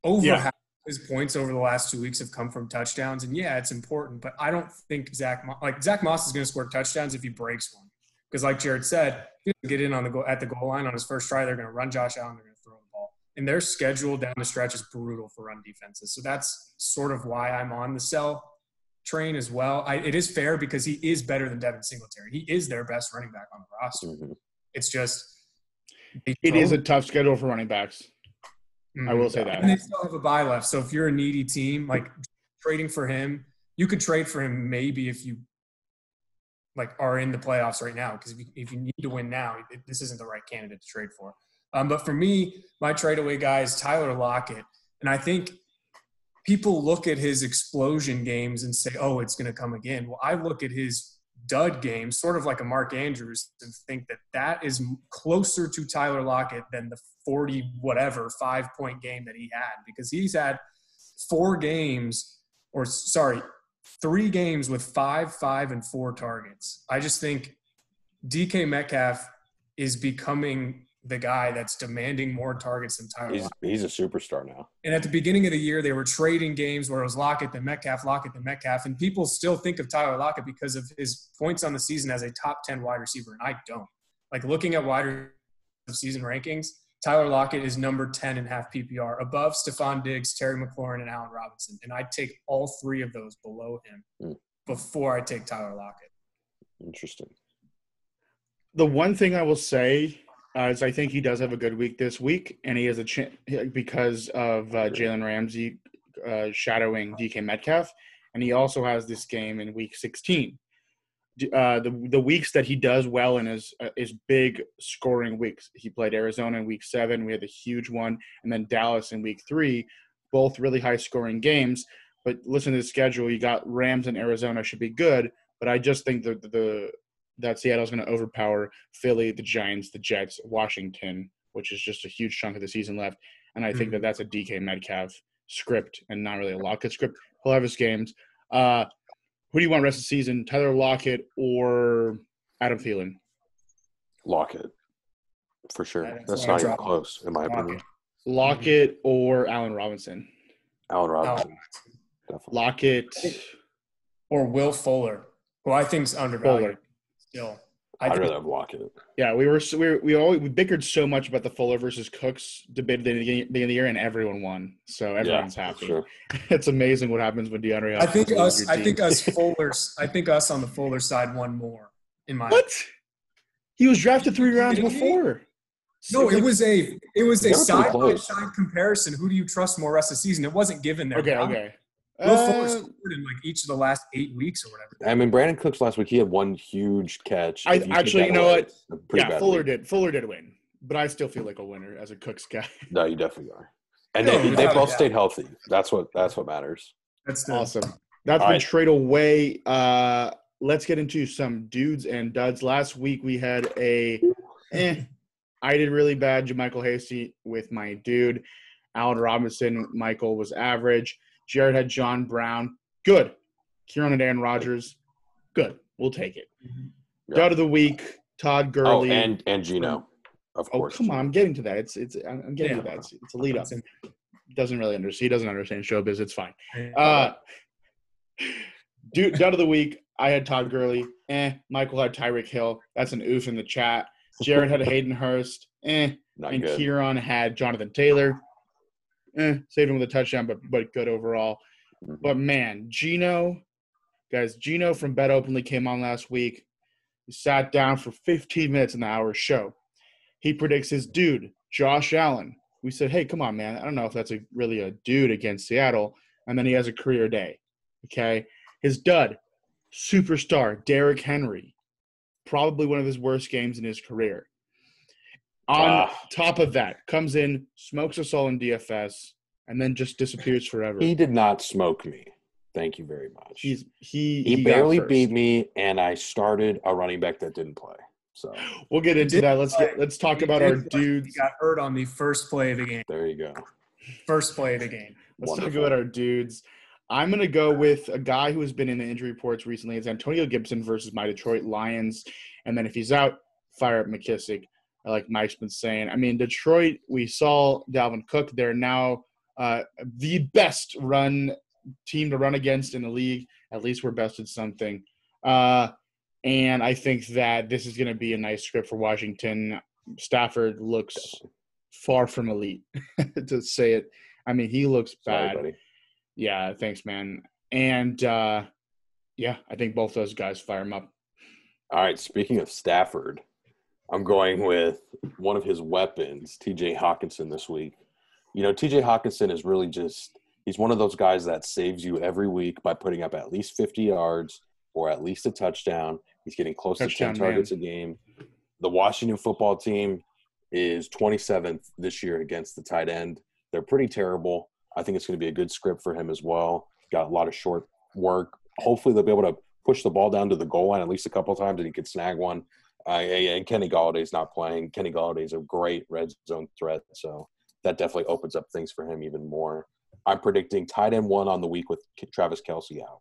over Yeah. half his points over the last two weeks have come from touchdowns, and yeah, it's important. But I don't think Zach like Zach Moss is going to score touchdowns if he breaks one, because like Jared said, if he get in on the goal at the goal line on his first try, they're going to run Josh Allen, they're going to throw the ball, and their schedule down the stretch is brutal for run defenses. So that's sort of why I'm on the sell train as well. I, it is fair because he is better than Devin Singletary. He is their best running back on the roster. Mhm. It's just It is a tough schedule for running backs. I will say that. and they still have a buy left. So if you're a needy team, like trading for him, you could trade for him maybe if you like are in the playoffs right now. Because if you, if you need to win now, it, this isn't the right candidate to trade for. Um, but for me, my trade away guy is Tyler Lockett, and I think people look at his explosion games and say, "Oh, it's going to come again." Well, I look at his dud games, sort of like a Mark Andrews, and think that that is closer to Tyler Lockett than the 40 whatever five point game that he had because he's had four games, or sorry, three games with five, five, and four targets. I just think DK Metcalf is becoming the guy that's demanding more targets than Tyler He's he's a superstar now. And at the beginning of the year, they were trading games where it was Lockett, then Metcalf, Lockett, then Metcalf. And people still think of Tyler Lockett because of his points on the season as a top 10 wide receiver. And I don't. Like looking at wide season rankings, Tyler Lockett is number 10 in half PPR, above Stefon Diggs, Terry McLaurin, and Allen Robinson. And I'd take all three of those below him Hmm. before I take Tyler Lockett. Interesting. The one thing I will say uh, is I think he does have a good week this week, and he has a chance because of uh, Jalen Ramsey uh, shadowing DK Metcalf, and he also has this game in Week 16. Uh, the the weeks that he does well in is uh, is big scoring weeks. He played Arizona in Week Seven. We had the huge one, and then Dallas in Week Three, both really high scoring games. But listen to the schedule. You got Rams and Arizona should be good, but I just think the the that Seattle's going to overpower Philly, the Giants, the Jets, Washington, which is just a huge chunk of the season left. And I think that that's a DK Metcalf script and not really a Lockett script. He'll have his games. Uh, who do you want rest of the season, Tyler Lockett or Adam Thielen? Lockett. For sure. That's That's not even close, in my Lockett. opinion. Lockett or Allen Robinson? Allen Robinson. Definitely. Lockett, Or Will Fuller, who I think's undervalued Fuller. Still. I I'd think rather have Lockett. Yeah, we were we were, we always we bickered so much about the Fuller versus Cooks debate at the beginning of the year, and everyone won. So everyone's yeah, happy. Sure. It's amazing what happens when DeAndre. I think us. I think us Fullers. I think us on the Fuller side won more. In my What? He was drafted three rounds kidding me? before. no, it was a it was a They were pretty side by side comparison. Who do you trust more rest of the season? It wasn't given there. Okay, okay, Will okay. Fuller Uh, scored in like each of the last eight weeks or whatever. I mean, Brandin Cooks last week, he had one huge catch. I- If take actually, you know away, what? it's pretty yeah, Fuller week. did. Fuller did win, but I still feel like a winner as a Cooks guy. No, you definitely are. And No, they, they without both doubt. stayed healthy. That's what that's what matters. That's the awesome. That's All been right. trade away. Uh, let's get into some dudes and duds. Last week we had a. Eh, I did really bad. JaMycal Hasty with my dude. Allen Robinson, Michael was average. Jared had John Brown. Good. Kieran and Aaron Rodgers. Good. We'll take it. Yeah. Dud of the week. Todd Oh, Gurley. and and Gino, of Oh course. come on! I'm getting to that. It's it's I'm I'm getting to that. It's, it's a lead up. Doesn't really understand. He doesn't understand showbiz. It's fine. Uh, dude, dud of the week. I had Todd Gurley. Eh. Michael had Tyreek Hill. That's an oof in the chat. Jared had Hayden Hurst. Eh. Not and good. Kieran had Jonathan Taylor. Eh. Saved him with a touchdown, but but good overall. Mhm. But man, Gino, guys, Gino from Bet Openly came on last week. He sat down for 15 minutes in the hour show. He predicts his dude, Josh Allen. We said, hey, come on, man. I don't know if that's a really a dude against Seattle. And then he has a career day. Okay. His dud, superstar, Derrick Henry. Probably one of his worst games in his career. On Ah. top of that, comes in, smokes us all in DFS, and then just disappears forever. He did not smoke me. Thank you very much. He's he he, got barely beat me, and I started a running back that didn't play. So We'll get into that. Let's get let's talk He about our dudes. He got hurt on the first play of the game. there you go. First play of the game. Let's talk about our dudes. I'm gonna go with a guy who has been in the injury reports recently. It's Antonio Gibson versus my Detroit Lions. And then if he's out, fire up McKissic. Like Mike's been saying. I mean, Detroit, we saw Dalvin Cook. They're now uh, the best run team to run against in the league. At least we're best at something. Uh, and I think that this is going to be a nice script for Washington. Stafford looks far from elite, to say it. I mean, he looks bad. Sorry. Yeah, thanks, man. And uh, yeah, I think both those guys fire him up. All right. Speaking of Stafford, I'm going with one of his weapons, T.J. Hockenson, this week. You know, T.J. Hockenson is really just he's one of those guys that saves you every week by putting up at least 50 yards or at least a touchdown. He's getting close Touchdown to 10 targets a game. The Washington football team is 27th this year against the tight end. They're pretty terrible. I think it's going to be a good script for him as well. Got a lot of short work. Hopefully, they'll be able to push the ball down to the goal line at least a couple of times and he could snag one. Uh, and Kenny Golladay's not playing. Kenny Golladay's a great red zone threat. So that definitely opens up things for him even more. I'm predicting tight end one on the week with Travis Kelce out.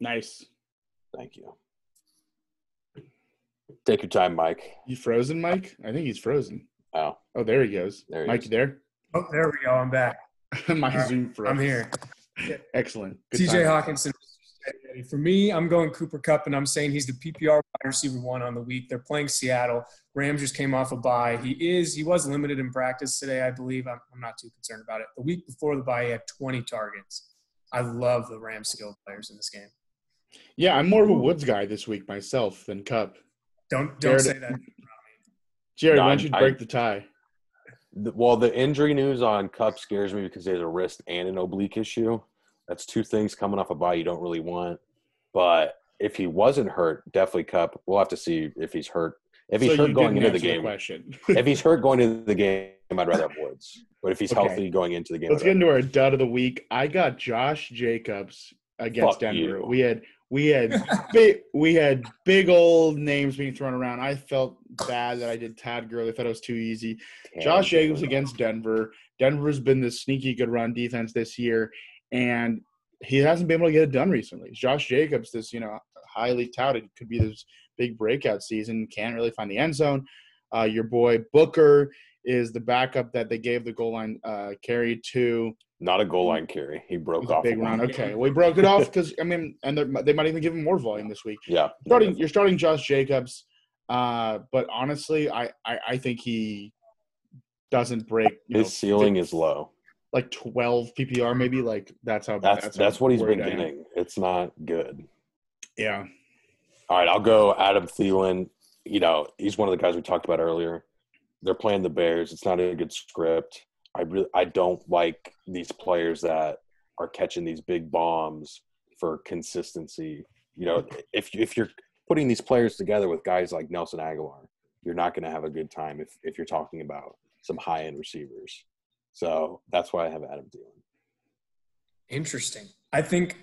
Nice. Thank you. Take your time, Mike. You frozen, Mike? I think he's frozen. Oh, Oh, there he goes. There he Mike, is. you there? Oh, there we go. I'm back. My All right, Zoom froze. I'm here. Excellent. Good TJ time. Hockenson. For me, I'm going Cooper Kupp, and I'm saying he's the PPR wide receiver one on the week. They're playing Seattle. Rams just came off a bye. He is he was limited in practice today, I believe. I'm, I'm not too concerned about it. The week before the bye, he had 20 targets. I love the Rams skill players in this game. Yeah, I'm more of a Woods guy this week myself than Kupp. Don't don't Jared- say that. Jared, No, why don't you I- break the tie? The- Well, the injury news on Kupp scares me because he has a wrist and an oblique issue. That's two things coming off a bye you don't really want. But if he wasn't hurt, definitely Kupp. We'll have to see if he's hurt. If he's So hurt going into the game, question. if he's hurt going into the game, I'd rather have Woods. But if he's Okay. healthy going into the game, Let's get into our dud of the week. I got Josh Jacobs against Fuck Denver. you. We had we had big we had big old names being thrown around. I felt bad that I did Todd Gurley. I thought it was too easy. rather- Josh Jacobs against Denver. Denver's been this sneaky good run defense this year, and he hasn't been able to get it done recently. Josh Jacobs, this you know highly touted, could be this big breakout season. Can't really find the end zone. Uh, your boy Booker is the backup that they gave the goal line uh, carry to. Not a goal line carry. He broke off big run. Okay, we broke it off because I mean, and they're- might even give him more volume this week. Yeah. Starting, you're starting Josh Jacobs, uh, but honestly, I, I I think he doesn't break. You His know, ceiling is low. Like 12 PPR, maybe. Like that's how That's that's, that's, how what he's been getting. It's not good. Yeah, All right, I'll go Adam Thielen. You know, he's one of the guys we talked about earlier. They're playing the Bears. It's not a good script. I really I don't like these players that are catching these big bombs for consistency. You know, if if you're putting these players together with guys like Nelson Agholor, you're not going to have a good time if if you're talking about some high end receivers. So that's why I have Adam Thielen. Interesting. I think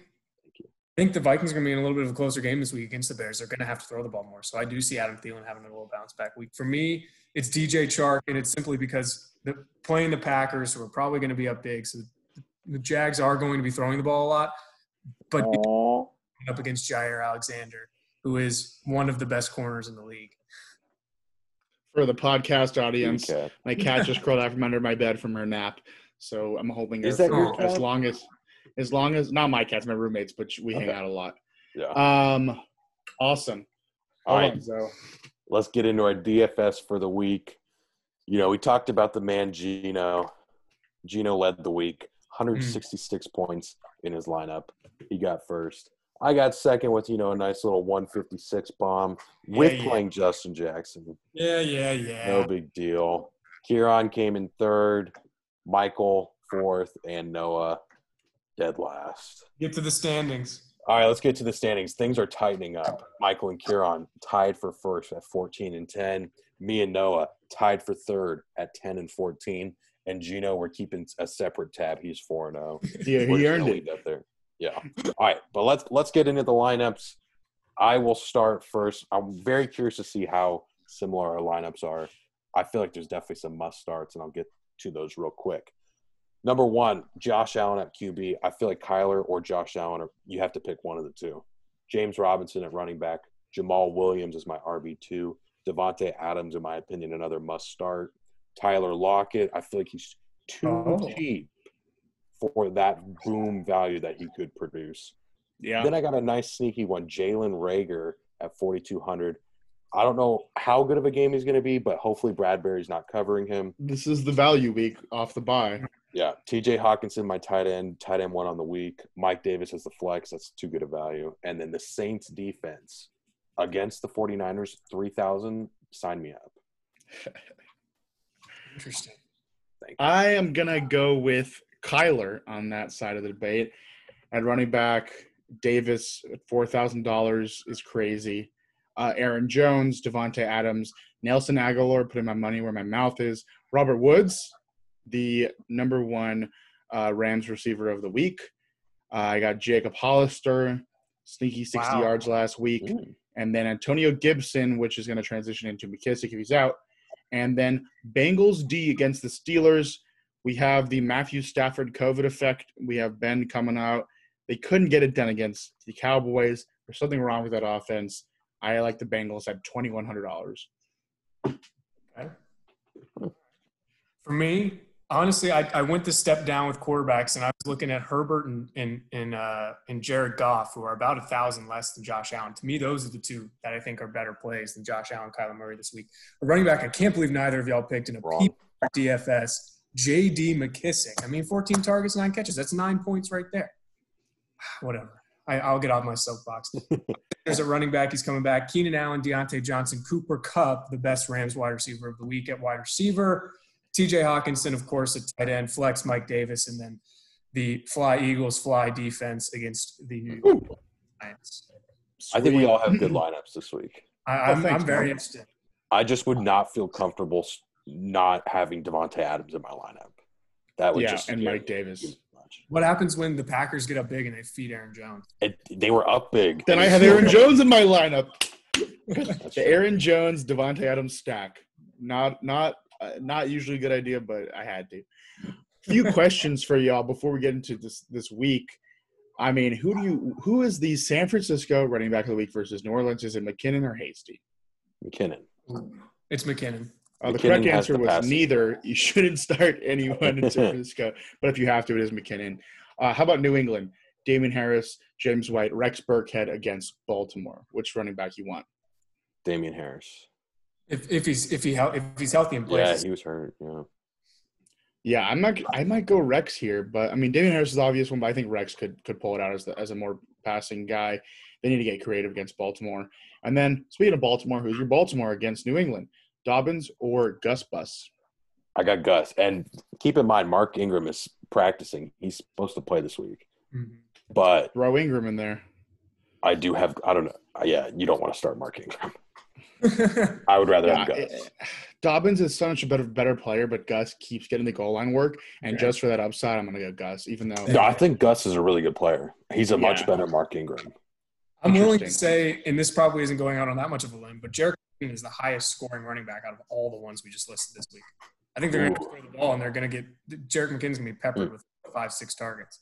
I think the Vikings are going to be in a little bit of a closer game this week against the Bears. They're going to have to throw the ball more. So I do see Adam Thielen having a little bounce back week. For me, it's DJ Chark, and it's simply because the playing the Packers, who are probably going to be up big. So the Jags are going to be throwing the ball a lot, but up against Jaire Alexander, who is one of the best corners in the league. For the podcast audience, Okay. my cat just crawled out from under my bed from her nap, so I'm holding her Is that for your as cat? long as as long as not my cats, my roommates, but we hang Okay. out a lot. Yeah. Um, awesome. All right. Zoe. let's get into our DFS for the week. You know, we talked about the man Gino. Gino led the week, 166 points in his lineup. He got first. I got second with, you know, a nice little 156 bomb with Yeah, yeah. playing Justin Jackson. Yeah, yeah, yeah. No big deal. Kieran came in third, Michael fourth, and Noah dead last. Get to the standings. All right, let's get to the standings. Things are tightening up. Michael and Kieran tied for first at 14 and 10. Me and Noah tied for third at 10 and 14. And Gino, we're keeping a separate tab. He's 4 and 0. Yeah, We're he earned it. leave that there. Yeah. All right, but let's let's get into the lineups. I will start first. I'm very curious to see how similar our lineups are. I feel like there's definitely some must starts, and I'll get to those real quick. Number one, Josh Allen at QB. I feel like Kyler or Josh Allen, or you have to pick one of the two. James Robinson at running back. Jamaal Williams is my RB2. Davante Adams, in my opinion, another must start. Tyler Lockett, I feel like he's too Oh. cheap for that boom value that he could produce. Yeah. Then I got a nice sneaky one, Jalen Reagor at 4,200. I don't know how good of a game he's going to be, but hopefully Bradberry's not covering him. This is the value week off the buy. Yeah, TJ Hockenson, my tight end, tight end one on the week. Mike Davis as the flex. That's too good a value. And then the Saints defense against the 49ers, 3,000. Sign me up. Interesting. I am gonna go with Kyler on that side of the debate. At running back, Davis at four thousand dollars is crazy. Uh, Aaron Jones, Davante Adams, Nelson Agholor, putting my money where my mouth is. Robert Woods, the number one uh, Rams receiver of the week. Uh, I got Jacob Hollister, sneaky sixty Wow. yards last week Mm. and then Antonio Gibson, which is going to transition into McKissic if he's out, and then Bengals D against the Steelers. We have the Matthew Stafford COVID effect. We have Ben coming out. They couldn't get it done against the Cowboys. There's something wrong with that offense. I like the Bengals at twenty one hundred dollars. Okay. For me, honestly, I, I went the step down with quarterbacks, and I was looking at Herbert and and and, uh, and Jared Goff, who are about a thousand less than Josh Allen. To me, those are the two that I think are better plays than Josh Allen, Kyler Murray this week. A running back, I can't believe neither of y'all picked in a Wrong. DFS. J.D. McKissic. I mean, 14 targets, nine catches. That's nine points right there. Whatever. I, I'll get off my soapbox. There's a running back. He's coming back. Keenan Allen, Diontae Johnson, Cooper Kupp, the best Rams wide receiver of the week at wide receiver. TJ Hockenson, of course, at tight end. Flex Mike Davis, and then the Fly Eagles fly defense against the New York Giants. I think we all have good lineups this week. I, Oh, I'm, thanks, I'm very interested. I just would not feel comfortable s- not having Davante Adams in my lineup. That would Yeah, just and Mike Davis. What happens when the Packers get up big and they feed Aaron Jones? It, they were up big. Then I have Aaron Jones in my lineup. the Aaron Jones, Davante Adams stack. Not not uh, not usually a good idea, but I had to. Few questions for y'all before we get into this this week. I mean, who do you who is the San Francisco running back of the week versus New Orleans? Is it McKinnon or Hasty? McKinnon. It's McKinnon. Uh, the correct answer the was passing. neither. You shouldn't start anyone in San Francisco, but if you have to, it is McKinnon. Uh, how about New England? Damien Harris, James White, Rex Burkhead against Baltimore. Which running back you want? Damien Harris. If, if he's if he if he's healthy and Yeah, he was hurt. Yeah. Yeah, I'm not. I might go Rex here, but I mean, Damien Harris is the obvious one, but I think Rex could could pull it out as the, as a more passing guy. They need to get creative against Baltimore. And then speaking of Baltimore, who's your Baltimore against New England? Dobbins or Gus Bus? I got Gus. And keep in mind, Mark Ingram is practicing. He's supposed to play this week. Mhm. But Throw Ingram in there. I do have, I don't know. Yeah, you don't want to start Mark Ingram. I would rather Yeah, have Gus. it- Dobbins is so much a better better player, but Gus keeps getting the goal line work. And Yeah. just for that upside, I'm gonna go Gus, even though No, I think Gus is a really good player. He's a much better Mark Ingram. I'm willing to say, and this probably isn't going out on that much of a limb, but Jerick McKinnon is the highest scoring running back out of all the ones we just listed this week. I think they're going to throw the ball, and they're going to get Jared McKinnon's going to be peppered Mm. with five, six targets.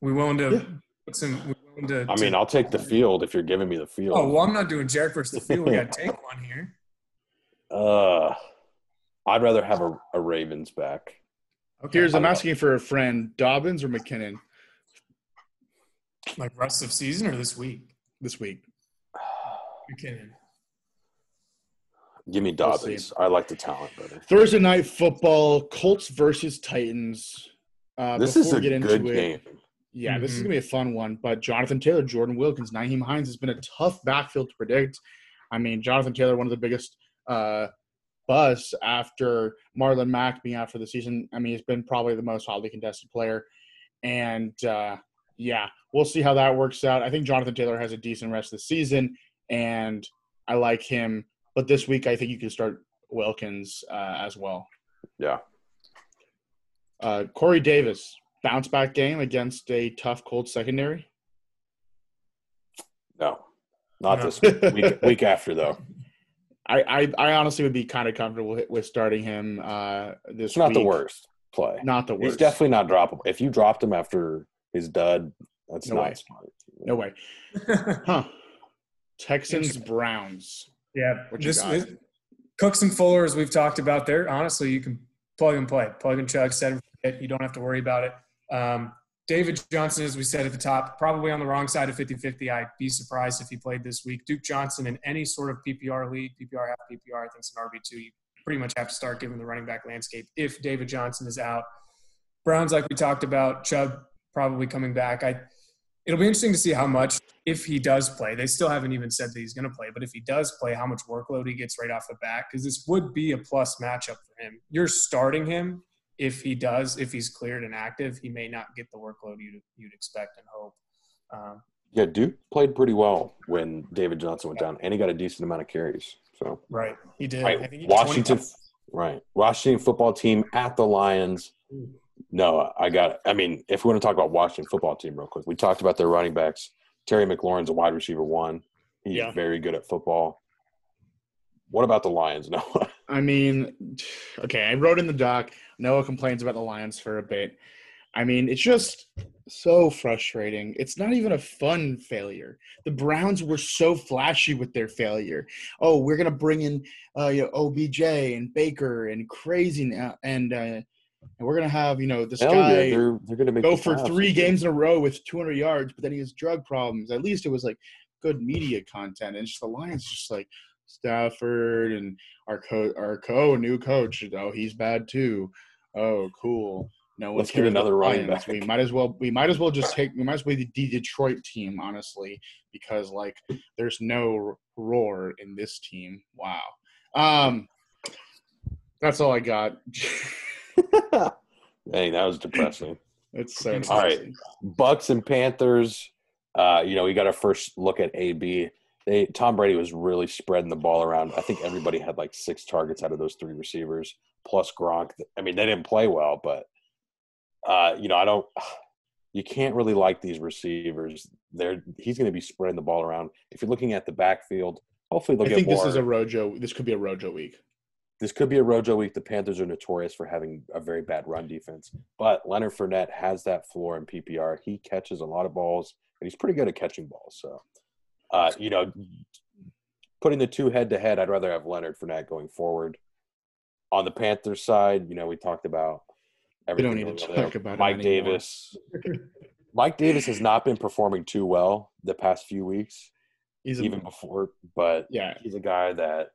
We willing to Yeah. put some? We willing to? I mean, to- I'll take the field if you're giving me the field. Oh well, I'm not doing Jared versus the field. We got to take one here. Uh, I'd rather have a, a Ravens back. Okay. here's I'm asking for a friend: Dobbins or McKinnon like rest of season or this week. this week? McKinnon. Give me We'll I like the talent better. Thursday night football: Colts versus Titans. Uh, This before is a we get into good it, game. Yeah, this is Mhm. gonna be a fun one. But Jonathan Taylor, Jordan Wilkins, Nyheim Hines has been a tough backfield to predict. I mean, Jonathan Taylor, one of the biggest uh, buzz after Marlon Mack being out for the season. I mean, he's been probably the most hotly contested player, and uh, yeah, we'll see how that works out. I think Jonathan Taylor has a decent rest of the season, and I like him. But this week, I think you can start Wilkins uh, as well. Yeah. Uh, Corey Davis, bounce back game against a tough cold secondary. No, not No. this week. week. Week after though. I, I, I honestly would be kind of comfortable with- with starting him uh, this It's not the worst play. Not the worst. He's definitely not droppable. If you dropped him after his dud, that's No not way. smart. no way. Huh. Texans Browns. Yeah, What this, this- Cooks and Fuller, as we've talked about there, honestly, you can plug and play, plug and chug, set and forget. You don't have to worry about it. Um, David Johnson, as we said at the top, probably on the wrong side of 50 50. I'd be surprised if he played this week. Duke Johnson in any sort of PPR league, PPR, half PPR, I think it's an RB2. You pretty much have to start given the running back landscape if David Johnson is out. Browns, like we talked about, Chubb probably coming back. I it'll be interesting to see how much if he does play. They still haven't even said that he's going to play, but if he does play, how much workload he gets right off the bat because this would be a plus matchup for him. You're starting him if he does, if he's cleared and active, he may not get the workload you'd you'd expect and hope. Um, Yeah, Duke played pretty well when David Johnson went down, and he got a decent amount of carries. So right, he did. I right, think he Washington, 25. right, Washington football team at the Lions. No, I got it. I mean, if we want to talk about Washington football team real quick, we talked about their running backs. Terry McLaurin's a wide receiver one. He's Yeah. very good at football. What about the Lions? No, I mean, okay, I wrote in the doc. Noah complains about the Lions for a bit. I mean, it's just so frustrating. It's not even a fun failure. The Browns were so flashy with their failure. Oh, we're gonna bring in uh, you know, OBJ and Baker and crazy now, and uh, and we're gonna have you know this Hell yeah, guy they're they're to make go for playoffs three games in a row with 200 yards, but then he has drug problems. At least it was like good media content. And just the Lions, just like Stafford and our co our co new coach. Oh, he's bad too. Oh, cool. No Let's get another running back. We might as well. We might as well just take. We might as well be the Detroit team, honestly, because like there's no roar in this team. Wow. Um, that's all I got. Dang, that was depressing. it's so All right. Bucs and Panthers. Uh, you know, we got our first look at AB. They Tom Brady was really spreading the ball around. I think everybody had like six targets out of those three receivers, plus Gronk. I mean, they didn't play well, but uh, you know, I don't. You can't really like these receivers. They're he's going to be spreading the ball around. If you're looking at the backfield, hopefully they'll I get think more. this is a Rojo. This could be a Rojo week. This could be a Rojo week. The Panthers are notorious for having a very bad run defense, but Leonard Fournette has that floor in PPR. He catches a lot of balls, and he's pretty good at catching balls. So, uh, you know, putting the two head to head, I'd rather have Leonard Fournette going forward. On the Panthers side, you know, we talked about We don't need to talk there. about Mike. Davis. Mike Davis has not been performing too well the past few weeks, He's a, even before. But yeah. he's a guy that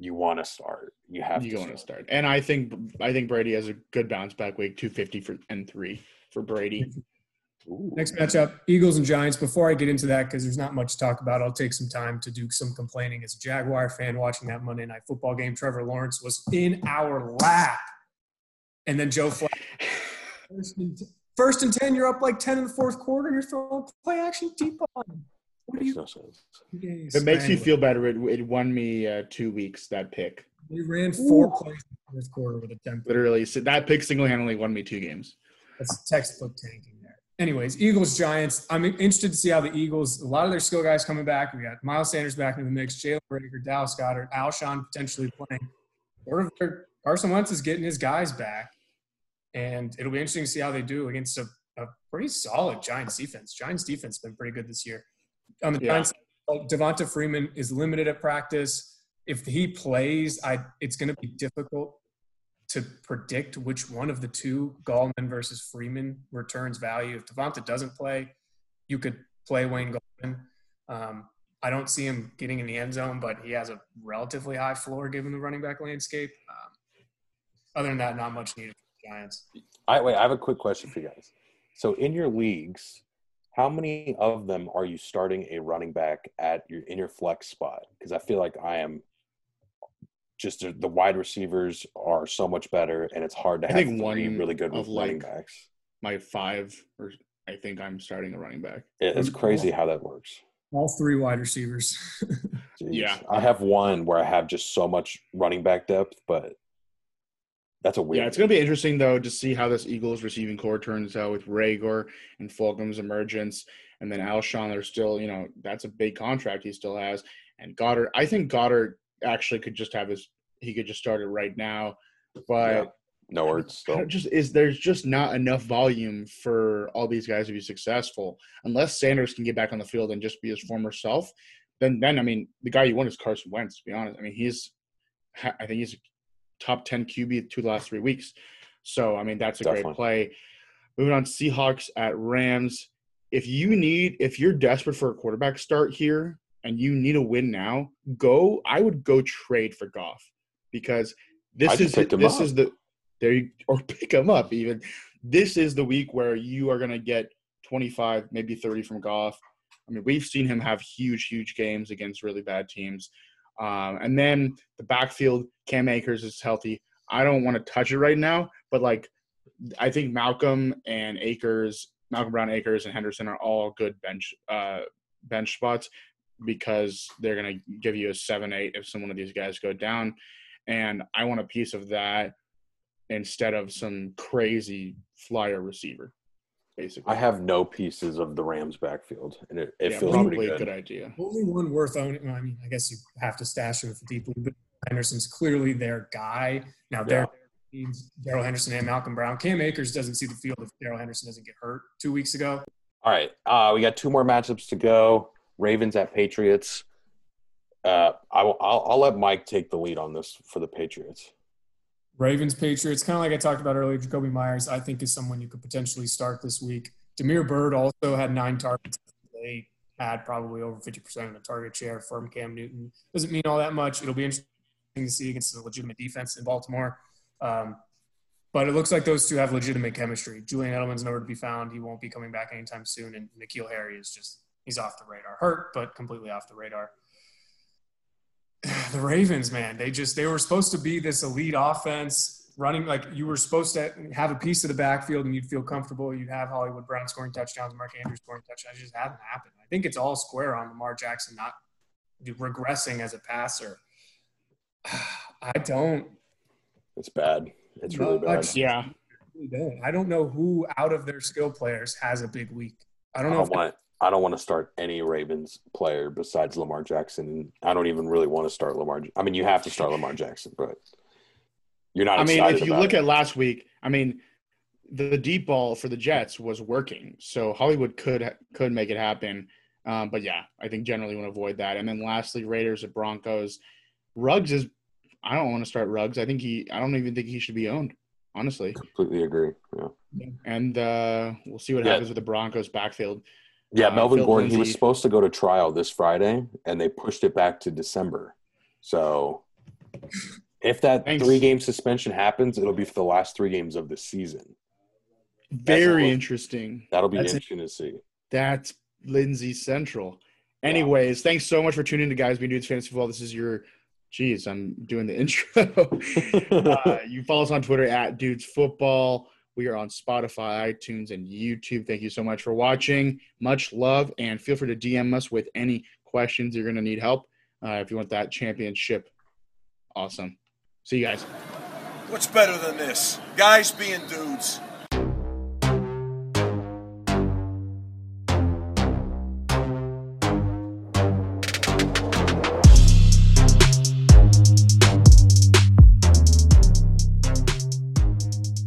you want to start. You have You to want to start, and I think I think Brady has a good bounce back week, two fifty for and three for Brady. Ooh. Next matchup, Eagles and Giants. Before I get into that, because there's not much to talk about, I'll take some time to do some complaining. As a Jaguar fan watching that Monday night football game, Trevor Lawrence was in our lap. And then Joe Flacco. First and, first and 10, you're up like 10 in the fourth quarter. You're throwing play action deep on. What are Makes you no sense. If it makes you feel better, it, it won me uh, two weeks. That pick, We ran four plays in the fourth quarter with a 10 literally, so that pick single handedly won me two games. That's textbook tanking there. Anyways, Eagles Giants. I'm interested to see how the Eagles. A lot of their skill guys coming back. We got Miles Sanders back in the mix. Jalen Reagor, Dallas Goedert, Alshon potentially playing. Or if they're- Carson Wentz is getting his guys back, and it'll be interesting to see how they do against a, a pretty solid Giants defense. Giants defense has been pretty good this year. On the Yeah. Giants, like, Devonta Freeman is limited at practice. If he plays, I it's going to be difficult to predict which one of the two, Gallman versus Freeman, returns value. If Devonta doesn't play, you could play Wayne Gallman. Um, I don't see him getting in the end zone, but he has a relatively high floor given the running back landscape. Um, other than that, not much needed for the Giants. I wait. I have a quick question for you guys. So, in your leagues, how many of them are you starting a running back at your in your flex spot? Because I feel like I am. Just the- the wide receivers are so much better, and it's hard to I have think three one really good of, running like, backs. My five, or I think I'm starting a running back. It- It's crazy how that works. All three wide receivers. Yeah. I have one where I have just so much running back depth, but that's a weird. Yeah, it's going to be interesting though to see how this Eagles receiving core turns out with Reagor and Fulgham's emergence, and then Alshon. There's still, you know, that's a big contract he still has, and Goedert. I think Goedert actually could just have his. He could just start it right now, but Yeah. no words. Just is there's just not enough volume for all these guys to be successful unless Sanders can get back on the field and just be his former self. then then I mean the guy you want is Carson Wentz. To be honest, I mean he's I think he's top ten QB two last three weeks. So I mean that's a Definitely. great play. Moving on, Seahawks at Rams. If you need, if you're desperate for a quarterback start here and you need a win now, go. I would go trade for Goff because this I is picked this up. is the there you or pick him up even. This is the week where you are gonna get 25, maybe 30 from Goff. I mean, we've seen him have huge, huge games against really bad teams. Um, and then the backfield, Cam Akers is healthy. I don't want to touch it right now, but like I think Malcolm and Akers, Malcolm Brown, Akers, and Henderson are all good bench uh, bench spots because they're gonna give you a seven, eight if some one of these guys go down. And I want a piece of that instead of some crazy flyer receiver, basically. I have no pieces of the Rams backfield, and it, it yeah, feels probably pretty a good. good idea. Only one worth owning. Well, I mean, I guess you have to stash him for deeply, but Henderson's clearly their guy. Now, their needs Daryl Henderson and Malcolm Brown. Cam Akers doesn't see the field if Daryl Henderson doesn't get hurt two weeks ago. All right, uh, we got two more matchups to go. Ravens at Patriots. Uh, I will, I'll, I'll let Mike take the lead on this for the Patriots. Ravens, Patriots, kind of like I talked about earlier, Jakobi Meyers, I think is someone you could potentially start this week. Damiere Byrd also had nine targets. They had probably over 50% of the target share from Cam Newton. Doesn't mean all that much. It'll be interesting to see against a legitimate defense in Baltimore. Um, but it looks like those two have legitimate chemistry. Julian Edelman's nowhere to be found. He won't be coming back anytime soon. And N'Keal Harry is just, he's off the radar. Hurt, but completely off the radar the Ravens, man, they just they were supposed to be this elite offense running like you were supposed to have a piece of the backfield and you'd feel comfortable. You'd have Hollywood Brown scoring touchdowns, Mark Andrews scoring touchdowns. It just hasn't happened. I think it's all square on Lamar Jackson not regressing as a passer. I don't. It's bad. It's really bad. actually- Yeah. I don't know who out of their skill players has a big week. I I don't know. don't if want. I don't want to start any Ravens player besides Lamar Jackson. I don't even really want to start Lamar. I mean, you have to start Lamar Jackson, but you're not. I mean, if you look it. at last week, I mean, the deep ball for the Jets was working, so Hollywood could could make it happen. Um, but yeah, I think generally want to avoid that. And then lastly, Raiders at Broncos. Ruggs is. I don't want to start Ruggs. I think he. I don't even think he should be owned, honestly. completely agree. Yeah, And uh, we'll see what Yeah. happens with the Broncos backfield. Yeah. Uh, Melvin Phil Gordon. He was supposed to go to trial this Friday, and they pushed it back to December. So, if that Thanks. three game suspension happens, it'll be for the last three games of the season. Very what- interesting. That'll be That's interesting to see. That's Lindsay Central. Anyways, thanks so much for tuning in to Guys Being Dudes Fantasy Football. This is your, geez, I'm doing the intro. uh, you follow us on Twitter at Dudes Football. We are on Spotify, iTunes, and YouTube. Thank you so much for watching. Much love, and feel free to DM us with any questions you're going to need help uh, if you want that championship. Awesome. See you guys. What's better than this? Guys being dudes.